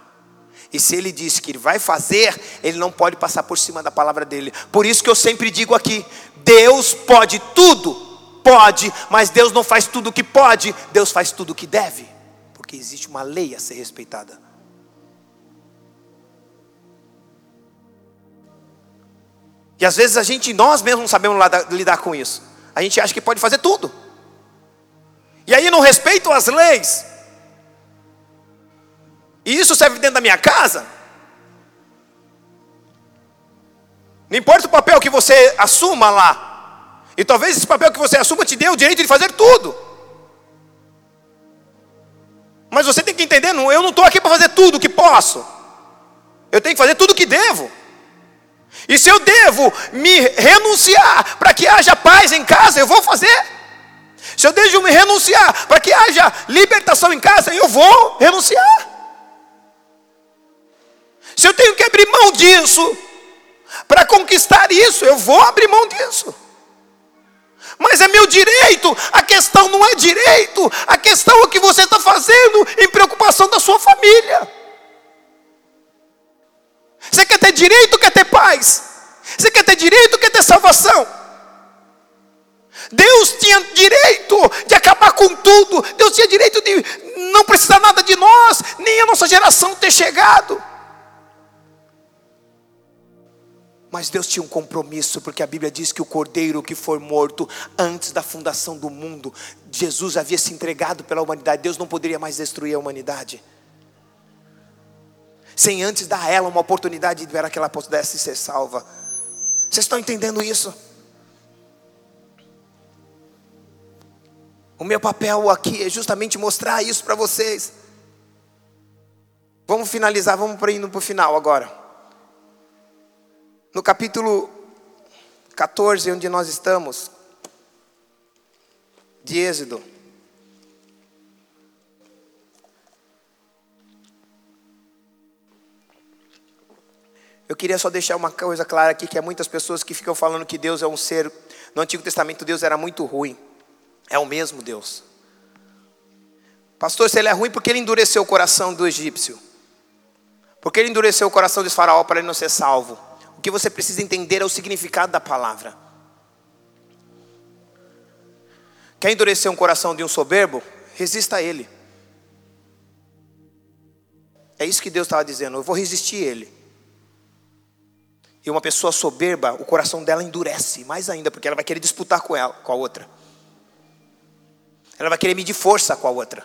E se ele disse que ele vai fazer, ele não pode passar por cima da palavra dele. Por isso que eu sempre digo aqui: Deus pode tudo, pode, mas Deus não faz tudo o que pode, Deus faz tudo o que deve, porque existe uma lei a ser respeitada. E às vezes a gente, nós mesmos não sabemos lidar com isso. A gente acha que pode fazer tudo. E aí não respeitam as leis. E isso serve dentro da minha casa. Não importa o papel que você assuma lá. E talvez esse papel que você assuma te dê o direito de fazer tudo. Mas você tem que entender, eu não estou aqui para fazer tudo o que posso. Eu tenho que fazer tudo o que devo. E se eu devo me renunciar para que haja paz em casa, eu vou fazer. Se eu devo me renunciar para que haja libertação em casa, eu vou renunciar. Se eu tenho que abrir mão disso, para conquistar isso, eu vou abrir mão disso. Mas é meu direito, a questão não é direito, a questão é o que você está fazendo em preocupação da sua família. Você quer ter direito, quer ter paz. Você quer ter direito, quer ter salvação. Deus tinha direito de acabar com tudo. Deus tinha direito de não precisar nada de nós, nem a nossa geração ter chegado. Mas Deus tinha um compromisso, porque a Bíblia diz que o cordeiro que foi morto antes da fundação do mundo, Jesus havia se entregado pela humanidade, Deus não poderia mais destruir a humanidade sem antes dar a ela uma oportunidade para que ela pudesse ser salva. Vocês estão entendendo isso? O meu papel aqui é justamente mostrar isso para vocês. Vamos finalizar, vamos para indo para o final agora. No capítulo 14, onde nós estamos, de Êxodo. Eu queria só deixar uma coisa clara aqui, que é muitas pessoas que ficam falando que Deus é um ser. No Antigo Testamento Deus era muito ruim. É o mesmo Deus. Pastor, se ele é ruim, porque ele endureceu o coração do egípcio? Porque ele endureceu o coração de Faraó para ele não ser salvo? O que você precisa entender é o significado da palavra. Quer endurecer um coração de um soberbo? Resista a ele. É isso que Deus estava dizendo. Eu vou resistir a ele. E uma pessoa soberba, o coração dela endurece mais ainda, porque ela vai querer disputar com ela, com a outra. Ela vai querer medir força com a outra.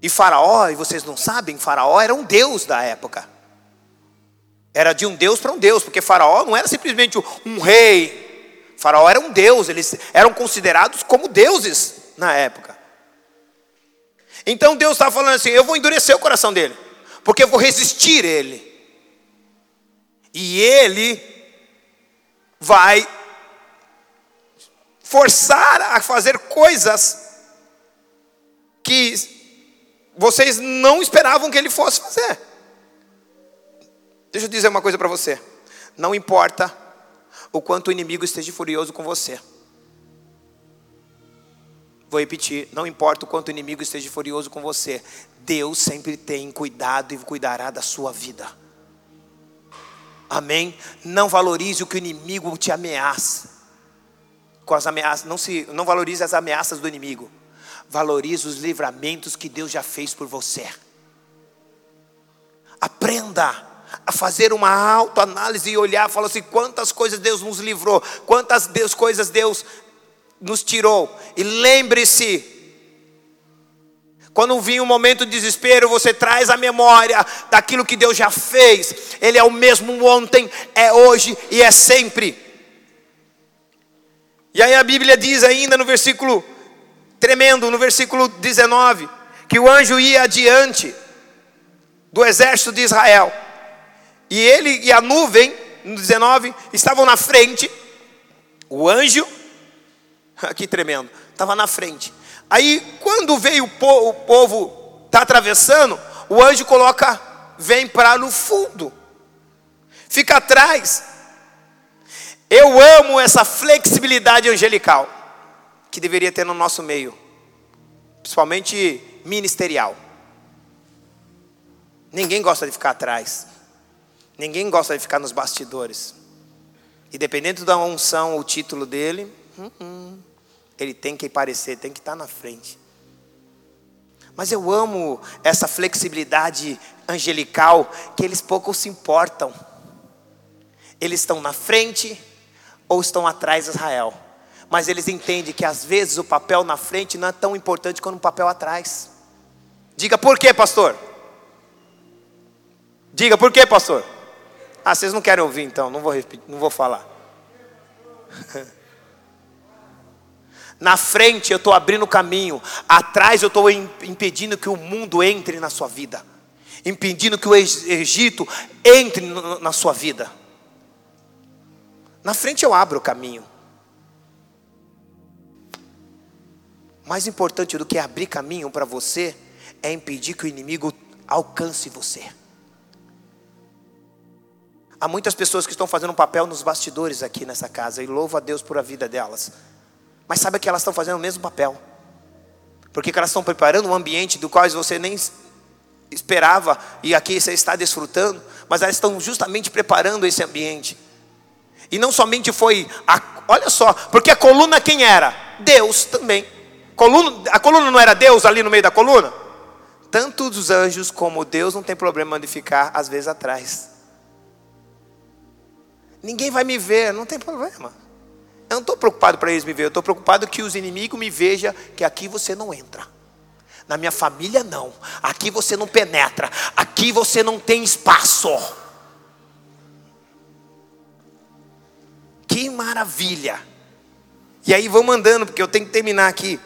E Faraó, e vocês não sabem, Faraó era um deus da época. Era de um deus para um deus, porque Faraó não era simplesmente um rei. Faraó era um deus, eles eram considerados como deuses na época. Então Deus estava falando assim: eu vou endurecer o coração dele, porque eu vou resistir ele. E ele vai forçar a fazer coisas que vocês não esperavam que ele fosse fazer. Deixa eu dizer uma coisa para você. Não importa o quanto o inimigo esteja furioso com você. Vou repetir, não importa o quanto o inimigo esteja furioso com você, Deus sempre tem cuidado e cuidará da sua vida. Amém? Não valorize o que o inimigo te ameaça. Com as ameaças, não se, não valorize as ameaças do inimigo. Valorize os livramentos que Deus já fez por você. Aprenda a fazer uma autoanálise e olhar, falar assim, quantas coisas Deus nos livrou, quantas Deus, coisas Deus nos tirou. E lembre-se, quando vir um momento de desespero, você traz a memória daquilo que Deus já fez. Ele é o mesmo ontem, é hoje e é sempre. E aí a Bíblia diz ainda no versículo tremendo, no versículo 19, que o anjo ia adiante do exército de Israel. E ele e a nuvem, no 19, estavam na frente. O anjo, aqui tremendo, estava na frente. Aí, quando veio o povo, o povo tá atravessando, o anjo coloca, vem para no fundo, fica atrás. Eu amo essa flexibilidade angelical. que deveria ter no nosso meio, principalmente ministerial. Ninguém gosta de ficar atrás, ninguém gosta de ficar nos bastidores. E dependendo da unção, o título dele, hum, hum, ele tem que parecer, tem que estar na frente. Mas eu amo essa flexibilidade angelical que eles pouco se importam. Eles estão na frente ou estão atrás de Israel. Mas eles entendem que às vezes o papel na frente não é tão importante quanto o papel atrás. Diga por quê, pastor? Diga por quê, pastor? Ah, vocês não querem ouvir então, não vou repetir, não vou falar. Na frente eu estou abrindo caminho, atrás eu estou impedindo que o mundo entre na sua vida, impedindo que o Egito entre na sua vida. Na frente eu abro o caminho. Mais importante do que abrir caminho para você é impedir que o inimigo alcance você. Há muitas pessoas que estão fazendo um papel nos bastidores aqui nessa casa e louvo a Deus por a vida delas. Mas sabe que elas estão fazendo o mesmo papel. Porque elas estão preparando um ambiente do qual você nem esperava e aqui você está desfrutando, mas elas estão justamente preparando esse ambiente. E não somente foi, a, olha só, porque a coluna quem era? Deus também. Coluna, a coluna não era Deus ali no meio da coluna? Tanto os anjos como Deus não tem problema de ficar às vezes atrás. Ninguém vai me ver, não tem problema. Eu não estou preocupado para eles me ver, eu estou preocupado que os inimigos me vejam que aqui você não entra. Na minha família não. Aqui você não penetra. Aqui você não tem espaço. Que maravilha. E aí vamos andando, porque eu tenho que terminar aqui.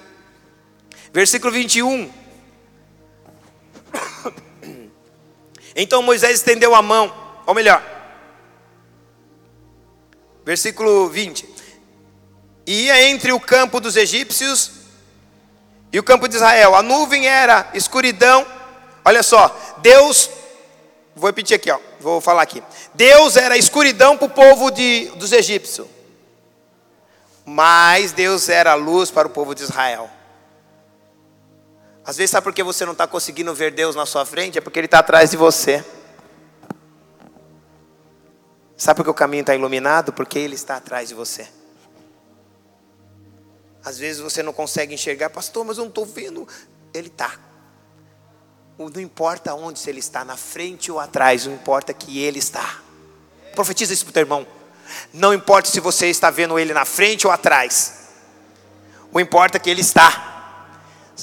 Versículo 21. Então Moisés estendeu a mão, ou melhor, versículo 20 e ia entre o campo dos egípcios e o campo de Israel. A nuvem era escuridão. Olha só, Deus, vou repetir aqui, ó, vou falar aqui. Deus era escuridão para o povo de, dos egípcios, mas Deus era luz para o povo de Israel. Às vezes, sabe por que você não está conseguindo ver Deus na sua frente? É porque Ele está atrás de você. Sabe por que o caminho está iluminado? Porque Ele está atrás de você. Às vezes você não consegue enxergar, pastor, mas eu não estou vendo. Ele está. Não importa onde, se ele está na frente ou atrás, não importa que ele está. Profetiza isso para o teu irmão. Não importa se você está vendo ele na frente ou atrás. O importa é que ele está.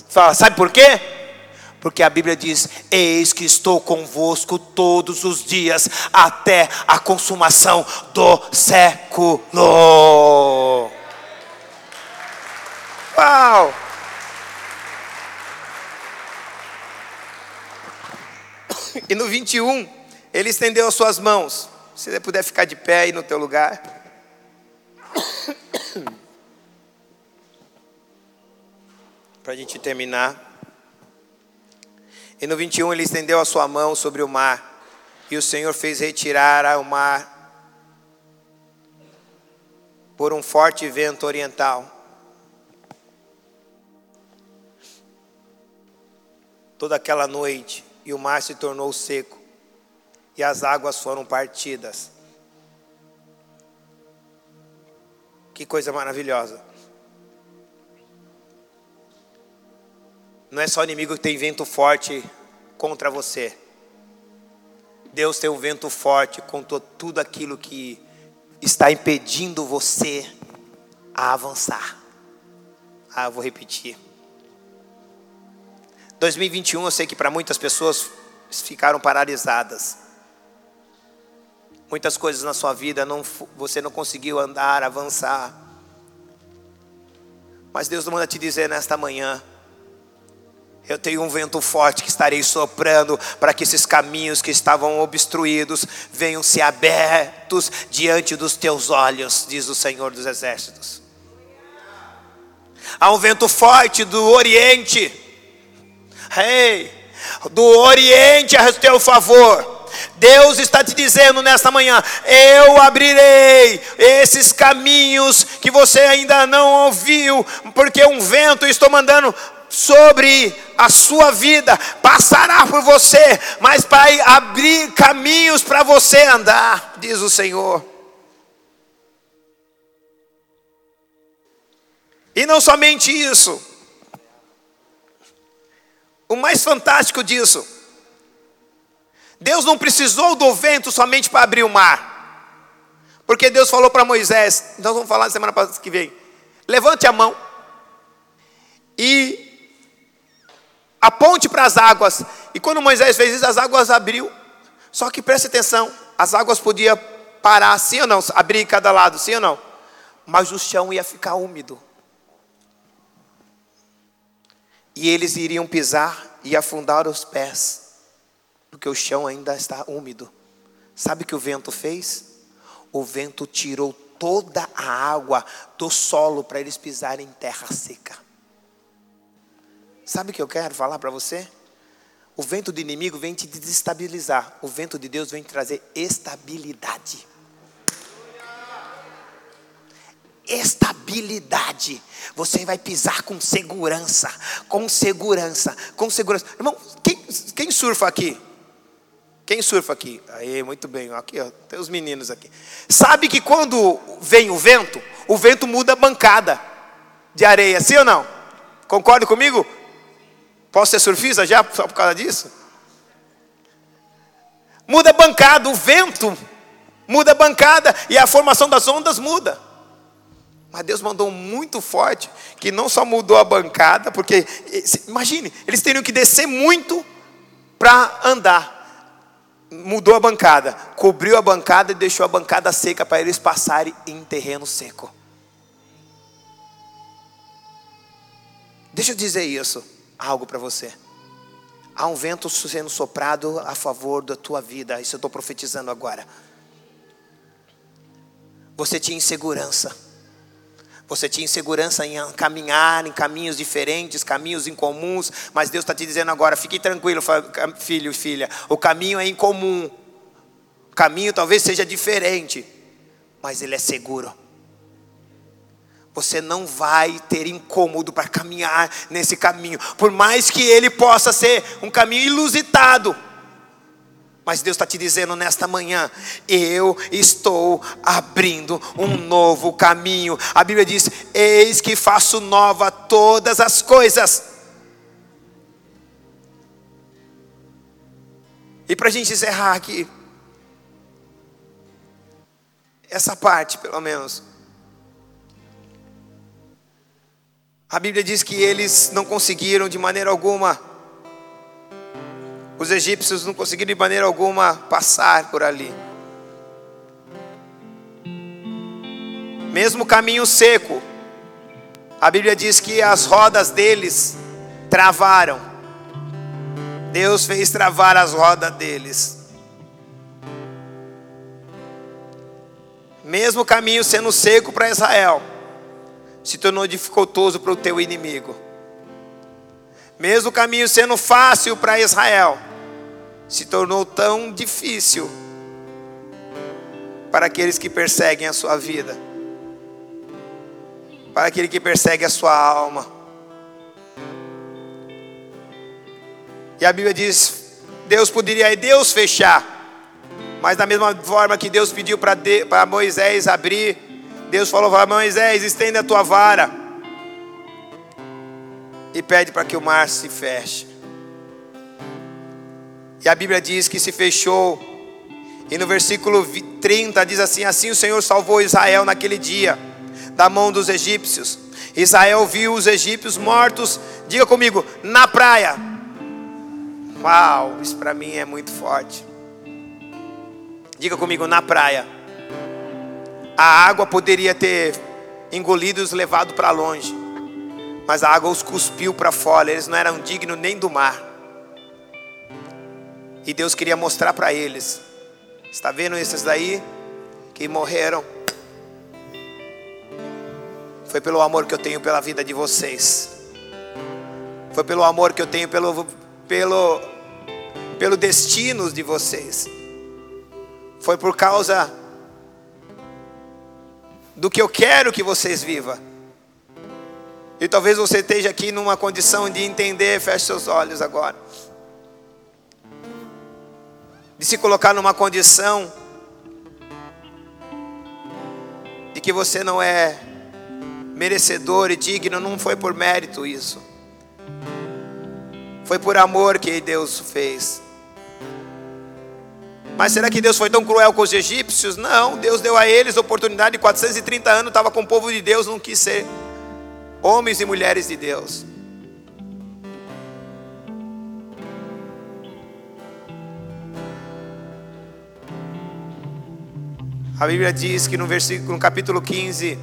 Fala, sabe por quê? Porque a Bíblia diz: Eis que estou convosco todos os dias, até a consumação do século. Uau! E no 21, ele estendeu as suas mãos. Se você puder ficar de pé aí no teu lugar. Para a gente terminar. E no 21 ele estendeu a sua mão sobre o mar. E o Senhor fez retirar o mar por um forte vento oriental. toda aquela noite, e o mar se tornou seco, e as águas foram partidas. Que coisa maravilhosa. Não é só o inimigo que tem vento forte contra você. Deus tem um vento forte contra tudo aquilo que está impedindo você a avançar. Ah, vou repetir. 2021 eu sei que para muitas pessoas ficaram paralisadas. Muitas coisas na sua vida não, você não conseguiu andar, avançar. Mas Deus manda te dizer nesta manhã: eu tenho um vento forte que estarei soprando para que esses caminhos que estavam obstruídos venham se abertos diante dos teus olhos, diz o Senhor dos Exércitos. Há um vento forte do Oriente Rei, hey, do Oriente a teu favor. Deus está te dizendo nesta manhã: eu abrirei esses caminhos que você ainda não ouviu, porque um vento estou mandando sobre a sua vida, passará por você, mas vai abrir caminhos para você andar, diz o Senhor. E não somente isso, o mais fantástico disso, Deus não precisou do vento somente para abrir o mar. Porque Deus falou para Moisés, nós vamos falar na semana que vem. Levante a mão e aponte para as águas. E quando Moisés fez isso, as águas abriu. Só que preste atenção, as águas podiam parar, sim ou não, abrir cada lado, sim ou não? Mas o chão ia ficar úmido. E eles iriam pisar e afundar os pés, porque o chão ainda está úmido. Sabe o que o vento fez? O vento tirou toda a água do solo para eles pisarem em terra seca. Sabe o que eu quero falar para você? O vento do inimigo vem te desestabilizar, o vento de Deus vem trazer estabilidade. Estabilidade. Você vai pisar com segurança, com segurança, com segurança. Irmão, quem, quem surfa aqui? Quem surfa aqui? Aí, muito bem. Aqui, ó, tem os meninos aqui. Sabe que quando vem o vento, o vento muda a bancada de areia, sim ou não? Concorda comigo? Posso ser surfista já só por causa disso? Muda a bancada, o vento muda a bancada e a formação das ondas muda. Mas Deus mandou muito forte que não só mudou a bancada, porque imagine, eles teriam que descer muito para andar. Mudou a bancada, cobriu a bancada e deixou a bancada seca para eles passarem em terreno seco. Deixa eu dizer isso algo para você. Há um vento sendo soprado a favor da tua vida. Isso eu estou profetizando agora. Você tinha insegurança. Você tinha insegurança em caminhar em caminhos diferentes, caminhos incomuns, mas Deus está te dizendo agora: fique tranquilo, filho e filha. O caminho é incomum. O caminho talvez seja diferente, mas ele é seguro. Você não vai ter incômodo para caminhar nesse caminho, por mais que ele possa ser um caminho ilusitado. Mas Deus está te dizendo nesta manhã: eu estou abrindo um novo caminho. A Bíblia diz: Eis que faço nova todas as coisas. E para a gente encerrar aqui, essa parte pelo menos. A Bíblia diz que eles não conseguiram de maneira alguma, os egípcios não conseguiram de maneira alguma passar por ali. Mesmo caminho seco, a Bíblia diz que as rodas deles travaram. Deus fez travar as rodas deles. Mesmo caminho sendo seco para Israel, se tornou dificultoso para o teu inimigo. Mesmo caminho sendo fácil para Israel, se tornou tão difícil para aqueles que perseguem a sua vida, para aquele que persegue a sua alma. E a Bíblia diz: Deus poderia Deus fechar, mas da mesma forma que Deus pediu para Moisés abrir Deus falou para Moisés: estenda a tua vara e pede para que o mar se feche. E a Bíblia diz que se fechou. E no versículo 30 diz assim: Assim o Senhor salvou Israel naquele dia, da mão dos egípcios. Israel viu os egípcios mortos, diga comigo, na praia. Uau, isso para mim é muito forte. Diga comigo, na praia a água poderia ter engolido os levado para longe, mas a água os cuspiu para fora, eles não eram dignos nem do mar. E Deus queria mostrar para eles: está vendo esses daí que morreram? Foi pelo amor que eu tenho pela vida de vocês. Foi pelo amor que eu tenho pelo pelo pelo destino de vocês. Foi por causa do que eu quero que vocês vivam. E talvez você esteja aqui numa condição de entender, feche seus olhos agora. De se colocar numa condição de que você não é merecedor e digno, não foi por mérito isso. Foi por amor que Deus fez. Mas será que Deus foi tão cruel com os egípcios? Não, Deus deu a eles oportunidade de 430 anos, estava com o povo de Deus, não quis ser homens e mulheres de Deus. A Bíblia diz que no versículo, no capítulo 15,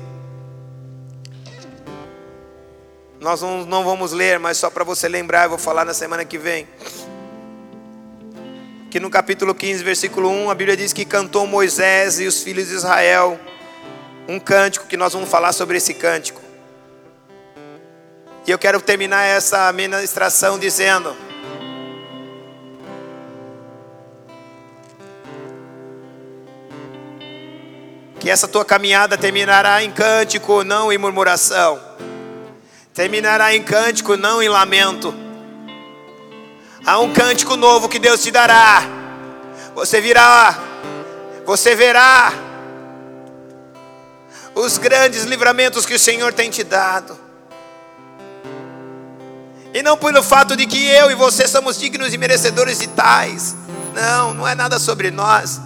nós não, não vamos ler, mas só para você lembrar, eu vou falar na semana que vem. Que no capítulo 15, versículo 1, a Bíblia diz que cantou Moisés e os filhos de Israel um cântico, que nós vamos falar sobre esse cântico. E eu quero terminar essa ministração dizendo: que essa tua caminhada terminará em cântico, não em murmuração terminará em cântico, não em lamento. Há um cântico novo que Deus te dará. Você virá, você verá os grandes livramentos que o Senhor tem te dado. E não pelo fato de que eu e você somos dignos e merecedores de tais. Não, não é nada sobre nós.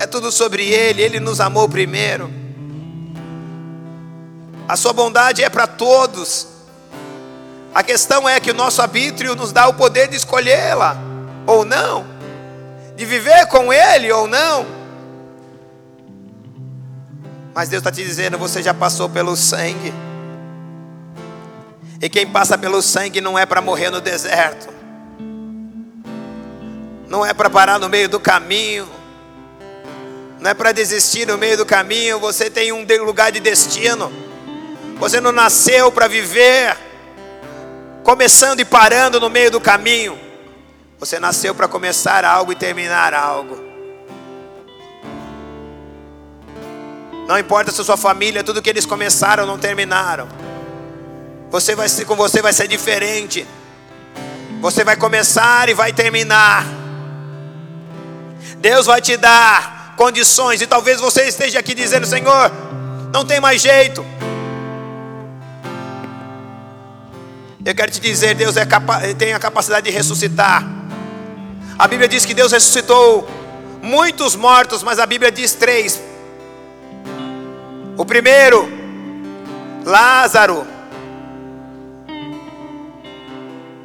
É tudo sobre Ele. Ele nos amou primeiro. A sua bondade é para todos. A questão é que o nosso arbítrio nos dá o poder de escolhê-la ou não, de viver com Ele ou não. Mas Deus está te dizendo: você já passou pelo sangue. E quem passa pelo sangue não é para morrer no deserto, não é para parar no meio do caminho, não é para desistir no meio do caminho. Você tem um lugar de destino. Você não nasceu para viver começando e parando no meio do caminho. Você nasceu para começar algo e terminar algo. Não importa se sua família, tudo que eles começaram não terminaram. Você vai ser com você vai ser diferente. Você vai começar e vai terminar. Deus vai te dar condições e talvez você esteja aqui dizendo, Senhor, não tem mais jeito. Eu quero te dizer, Deus é tem a capacidade de ressuscitar. A Bíblia diz que Deus ressuscitou muitos mortos, mas a Bíblia diz três. O primeiro, Lázaro,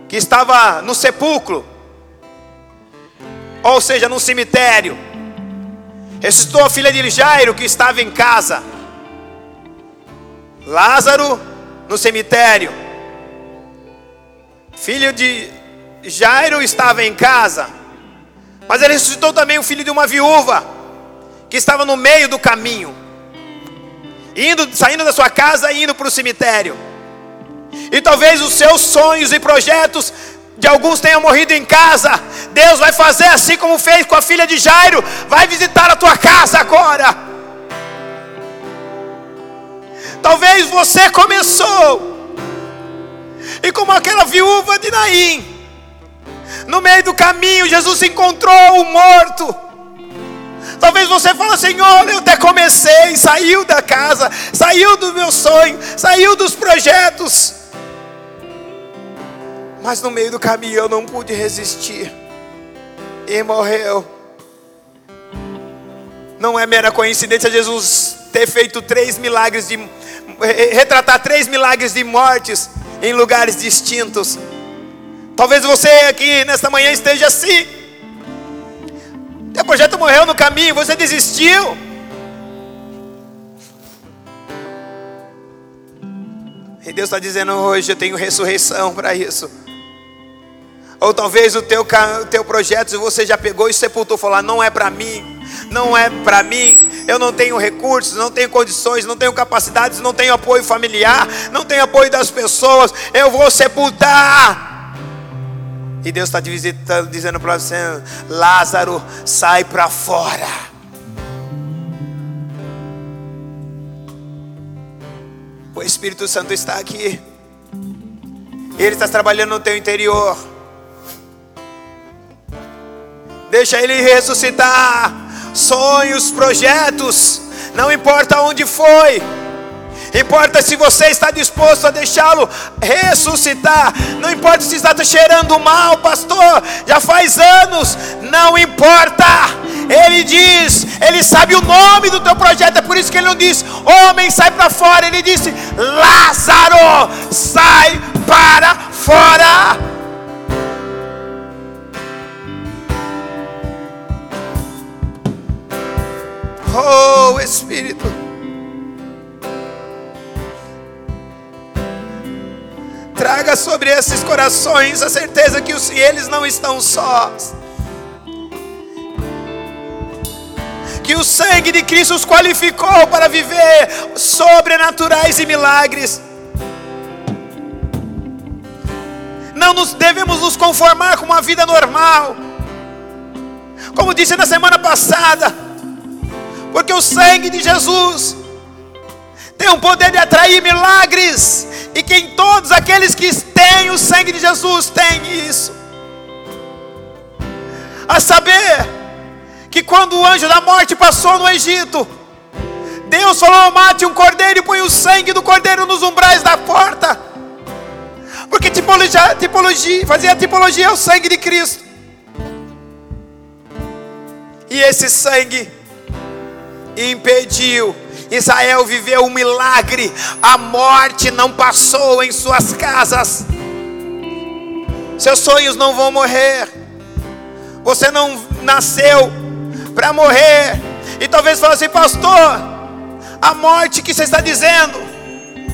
que estava no sepulcro, ou seja, no cemitério. Ressuscitou a filha de Jairo, que estava em casa. Lázaro no cemitério. Filho de Jairo estava em casa, mas ele ressuscitou também o filho de uma viúva que estava no meio do caminho, indo, saindo da sua casa e indo para o cemitério. E talvez os seus sonhos e projetos de alguns tenham morrido em casa. Deus vai fazer assim como fez com a filha de Jairo, vai visitar a tua casa agora. Talvez você começou e como aquela viúva de Naim, no meio do caminho, Jesus encontrou o morto. Talvez você fale, Senhor, eu até comecei, saiu da casa, saiu do meu sonho, saiu dos projetos. Mas no meio do caminho eu não pude resistir. E morreu. Não é mera coincidência Jesus ter feito três milagres de retratar três milagres de mortes em lugares distintos. Talvez você aqui nesta manhã esteja assim. O projeto morreu no caminho, você desistiu. E Deus está dizendo hoje: eu tenho ressurreição para isso. Ou talvez o teu, o teu projeto você já pegou e sepultou, falou: não é para mim, não é para mim, eu não tenho recursos, não tenho condições, não tenho capacidades, não tenho apoio familiar, não tenho apoio das pessoas, eu vou sepultar. E Deus está visitando, dizendo para você: Lázaro, sai para fora. O Espírito Santo está aqui. Ele está trabalhando no teu interior. Deixa Ele ressuscitar sonhos, projetos, não importa onde foi. Importa se você está disposto a deixá-lo ressuscitar. Não importa se está cheirando mal, pastor. Já faz anos. Não importa. Ele diz, ele sabe o nome do teu projeto. É por isso que ele não diz, homem, sai para fora. Ele disse, Lázaro, sai para fora. Oh, Espírito. Traga sobre esses corações a certeza que eles não estão sós. Que o sangue de Cristo os qualificou para viver sobrenaturais e milagres. Não nos devemos nos conformar com uma vida normal. Como disse na semana passada, porque o sangue de Jesus tem o poder de atrair milagres. E quem todos aqueles que têm o sangue de Jesus têm isso. A saber que quando o anjo da morte passou no Egito, Deus falou: mate um cordeiro e põe o sangue do cordeiro nos umbrais da porta. Porque tipologia, tipologia, fazia tipologia ao sangue de Cristo. E esse sangue impediu. Israel viveu um milagre, a morte não passou em suas casas, seus sonhos não vão morrer, você não nasceu para morrer, e talvez fale assim, pastor, a morte que você está dizendo,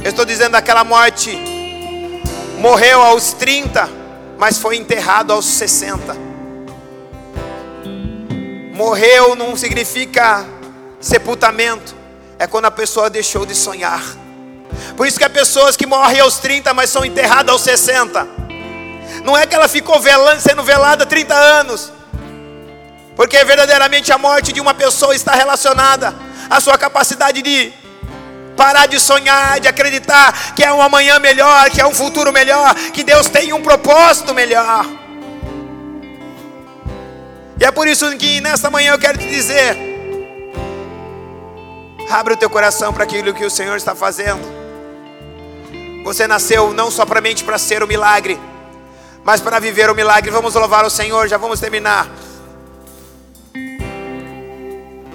eu estou dizendo aquela morte, morreu aos 30, mas foi enterrado aos 60. Morreu não significa Sepultamento é quando a pessoa deixou de sonhar. Por isso que há pessoas que morrem aos 30, mas são enterradas aos 60. Não é que ela ficou velando, sendo velada 30 anos. Porque verdadeiramente a morte de uma pessoa está relacionada à sua capacidade de parar de sonhar, de acreditar que é um amanhã melhor, que é um futuro melhor, que Deus tem um propósito melhor. E é por isso que nesta manhã eu quero te dizer Abra o teu coração para aquilo que o Senhor está fazendo. Você nasceu não somente para ser o milagre, mas para viver o milagre. Vamos louvar o Senhor, já vamos terminar.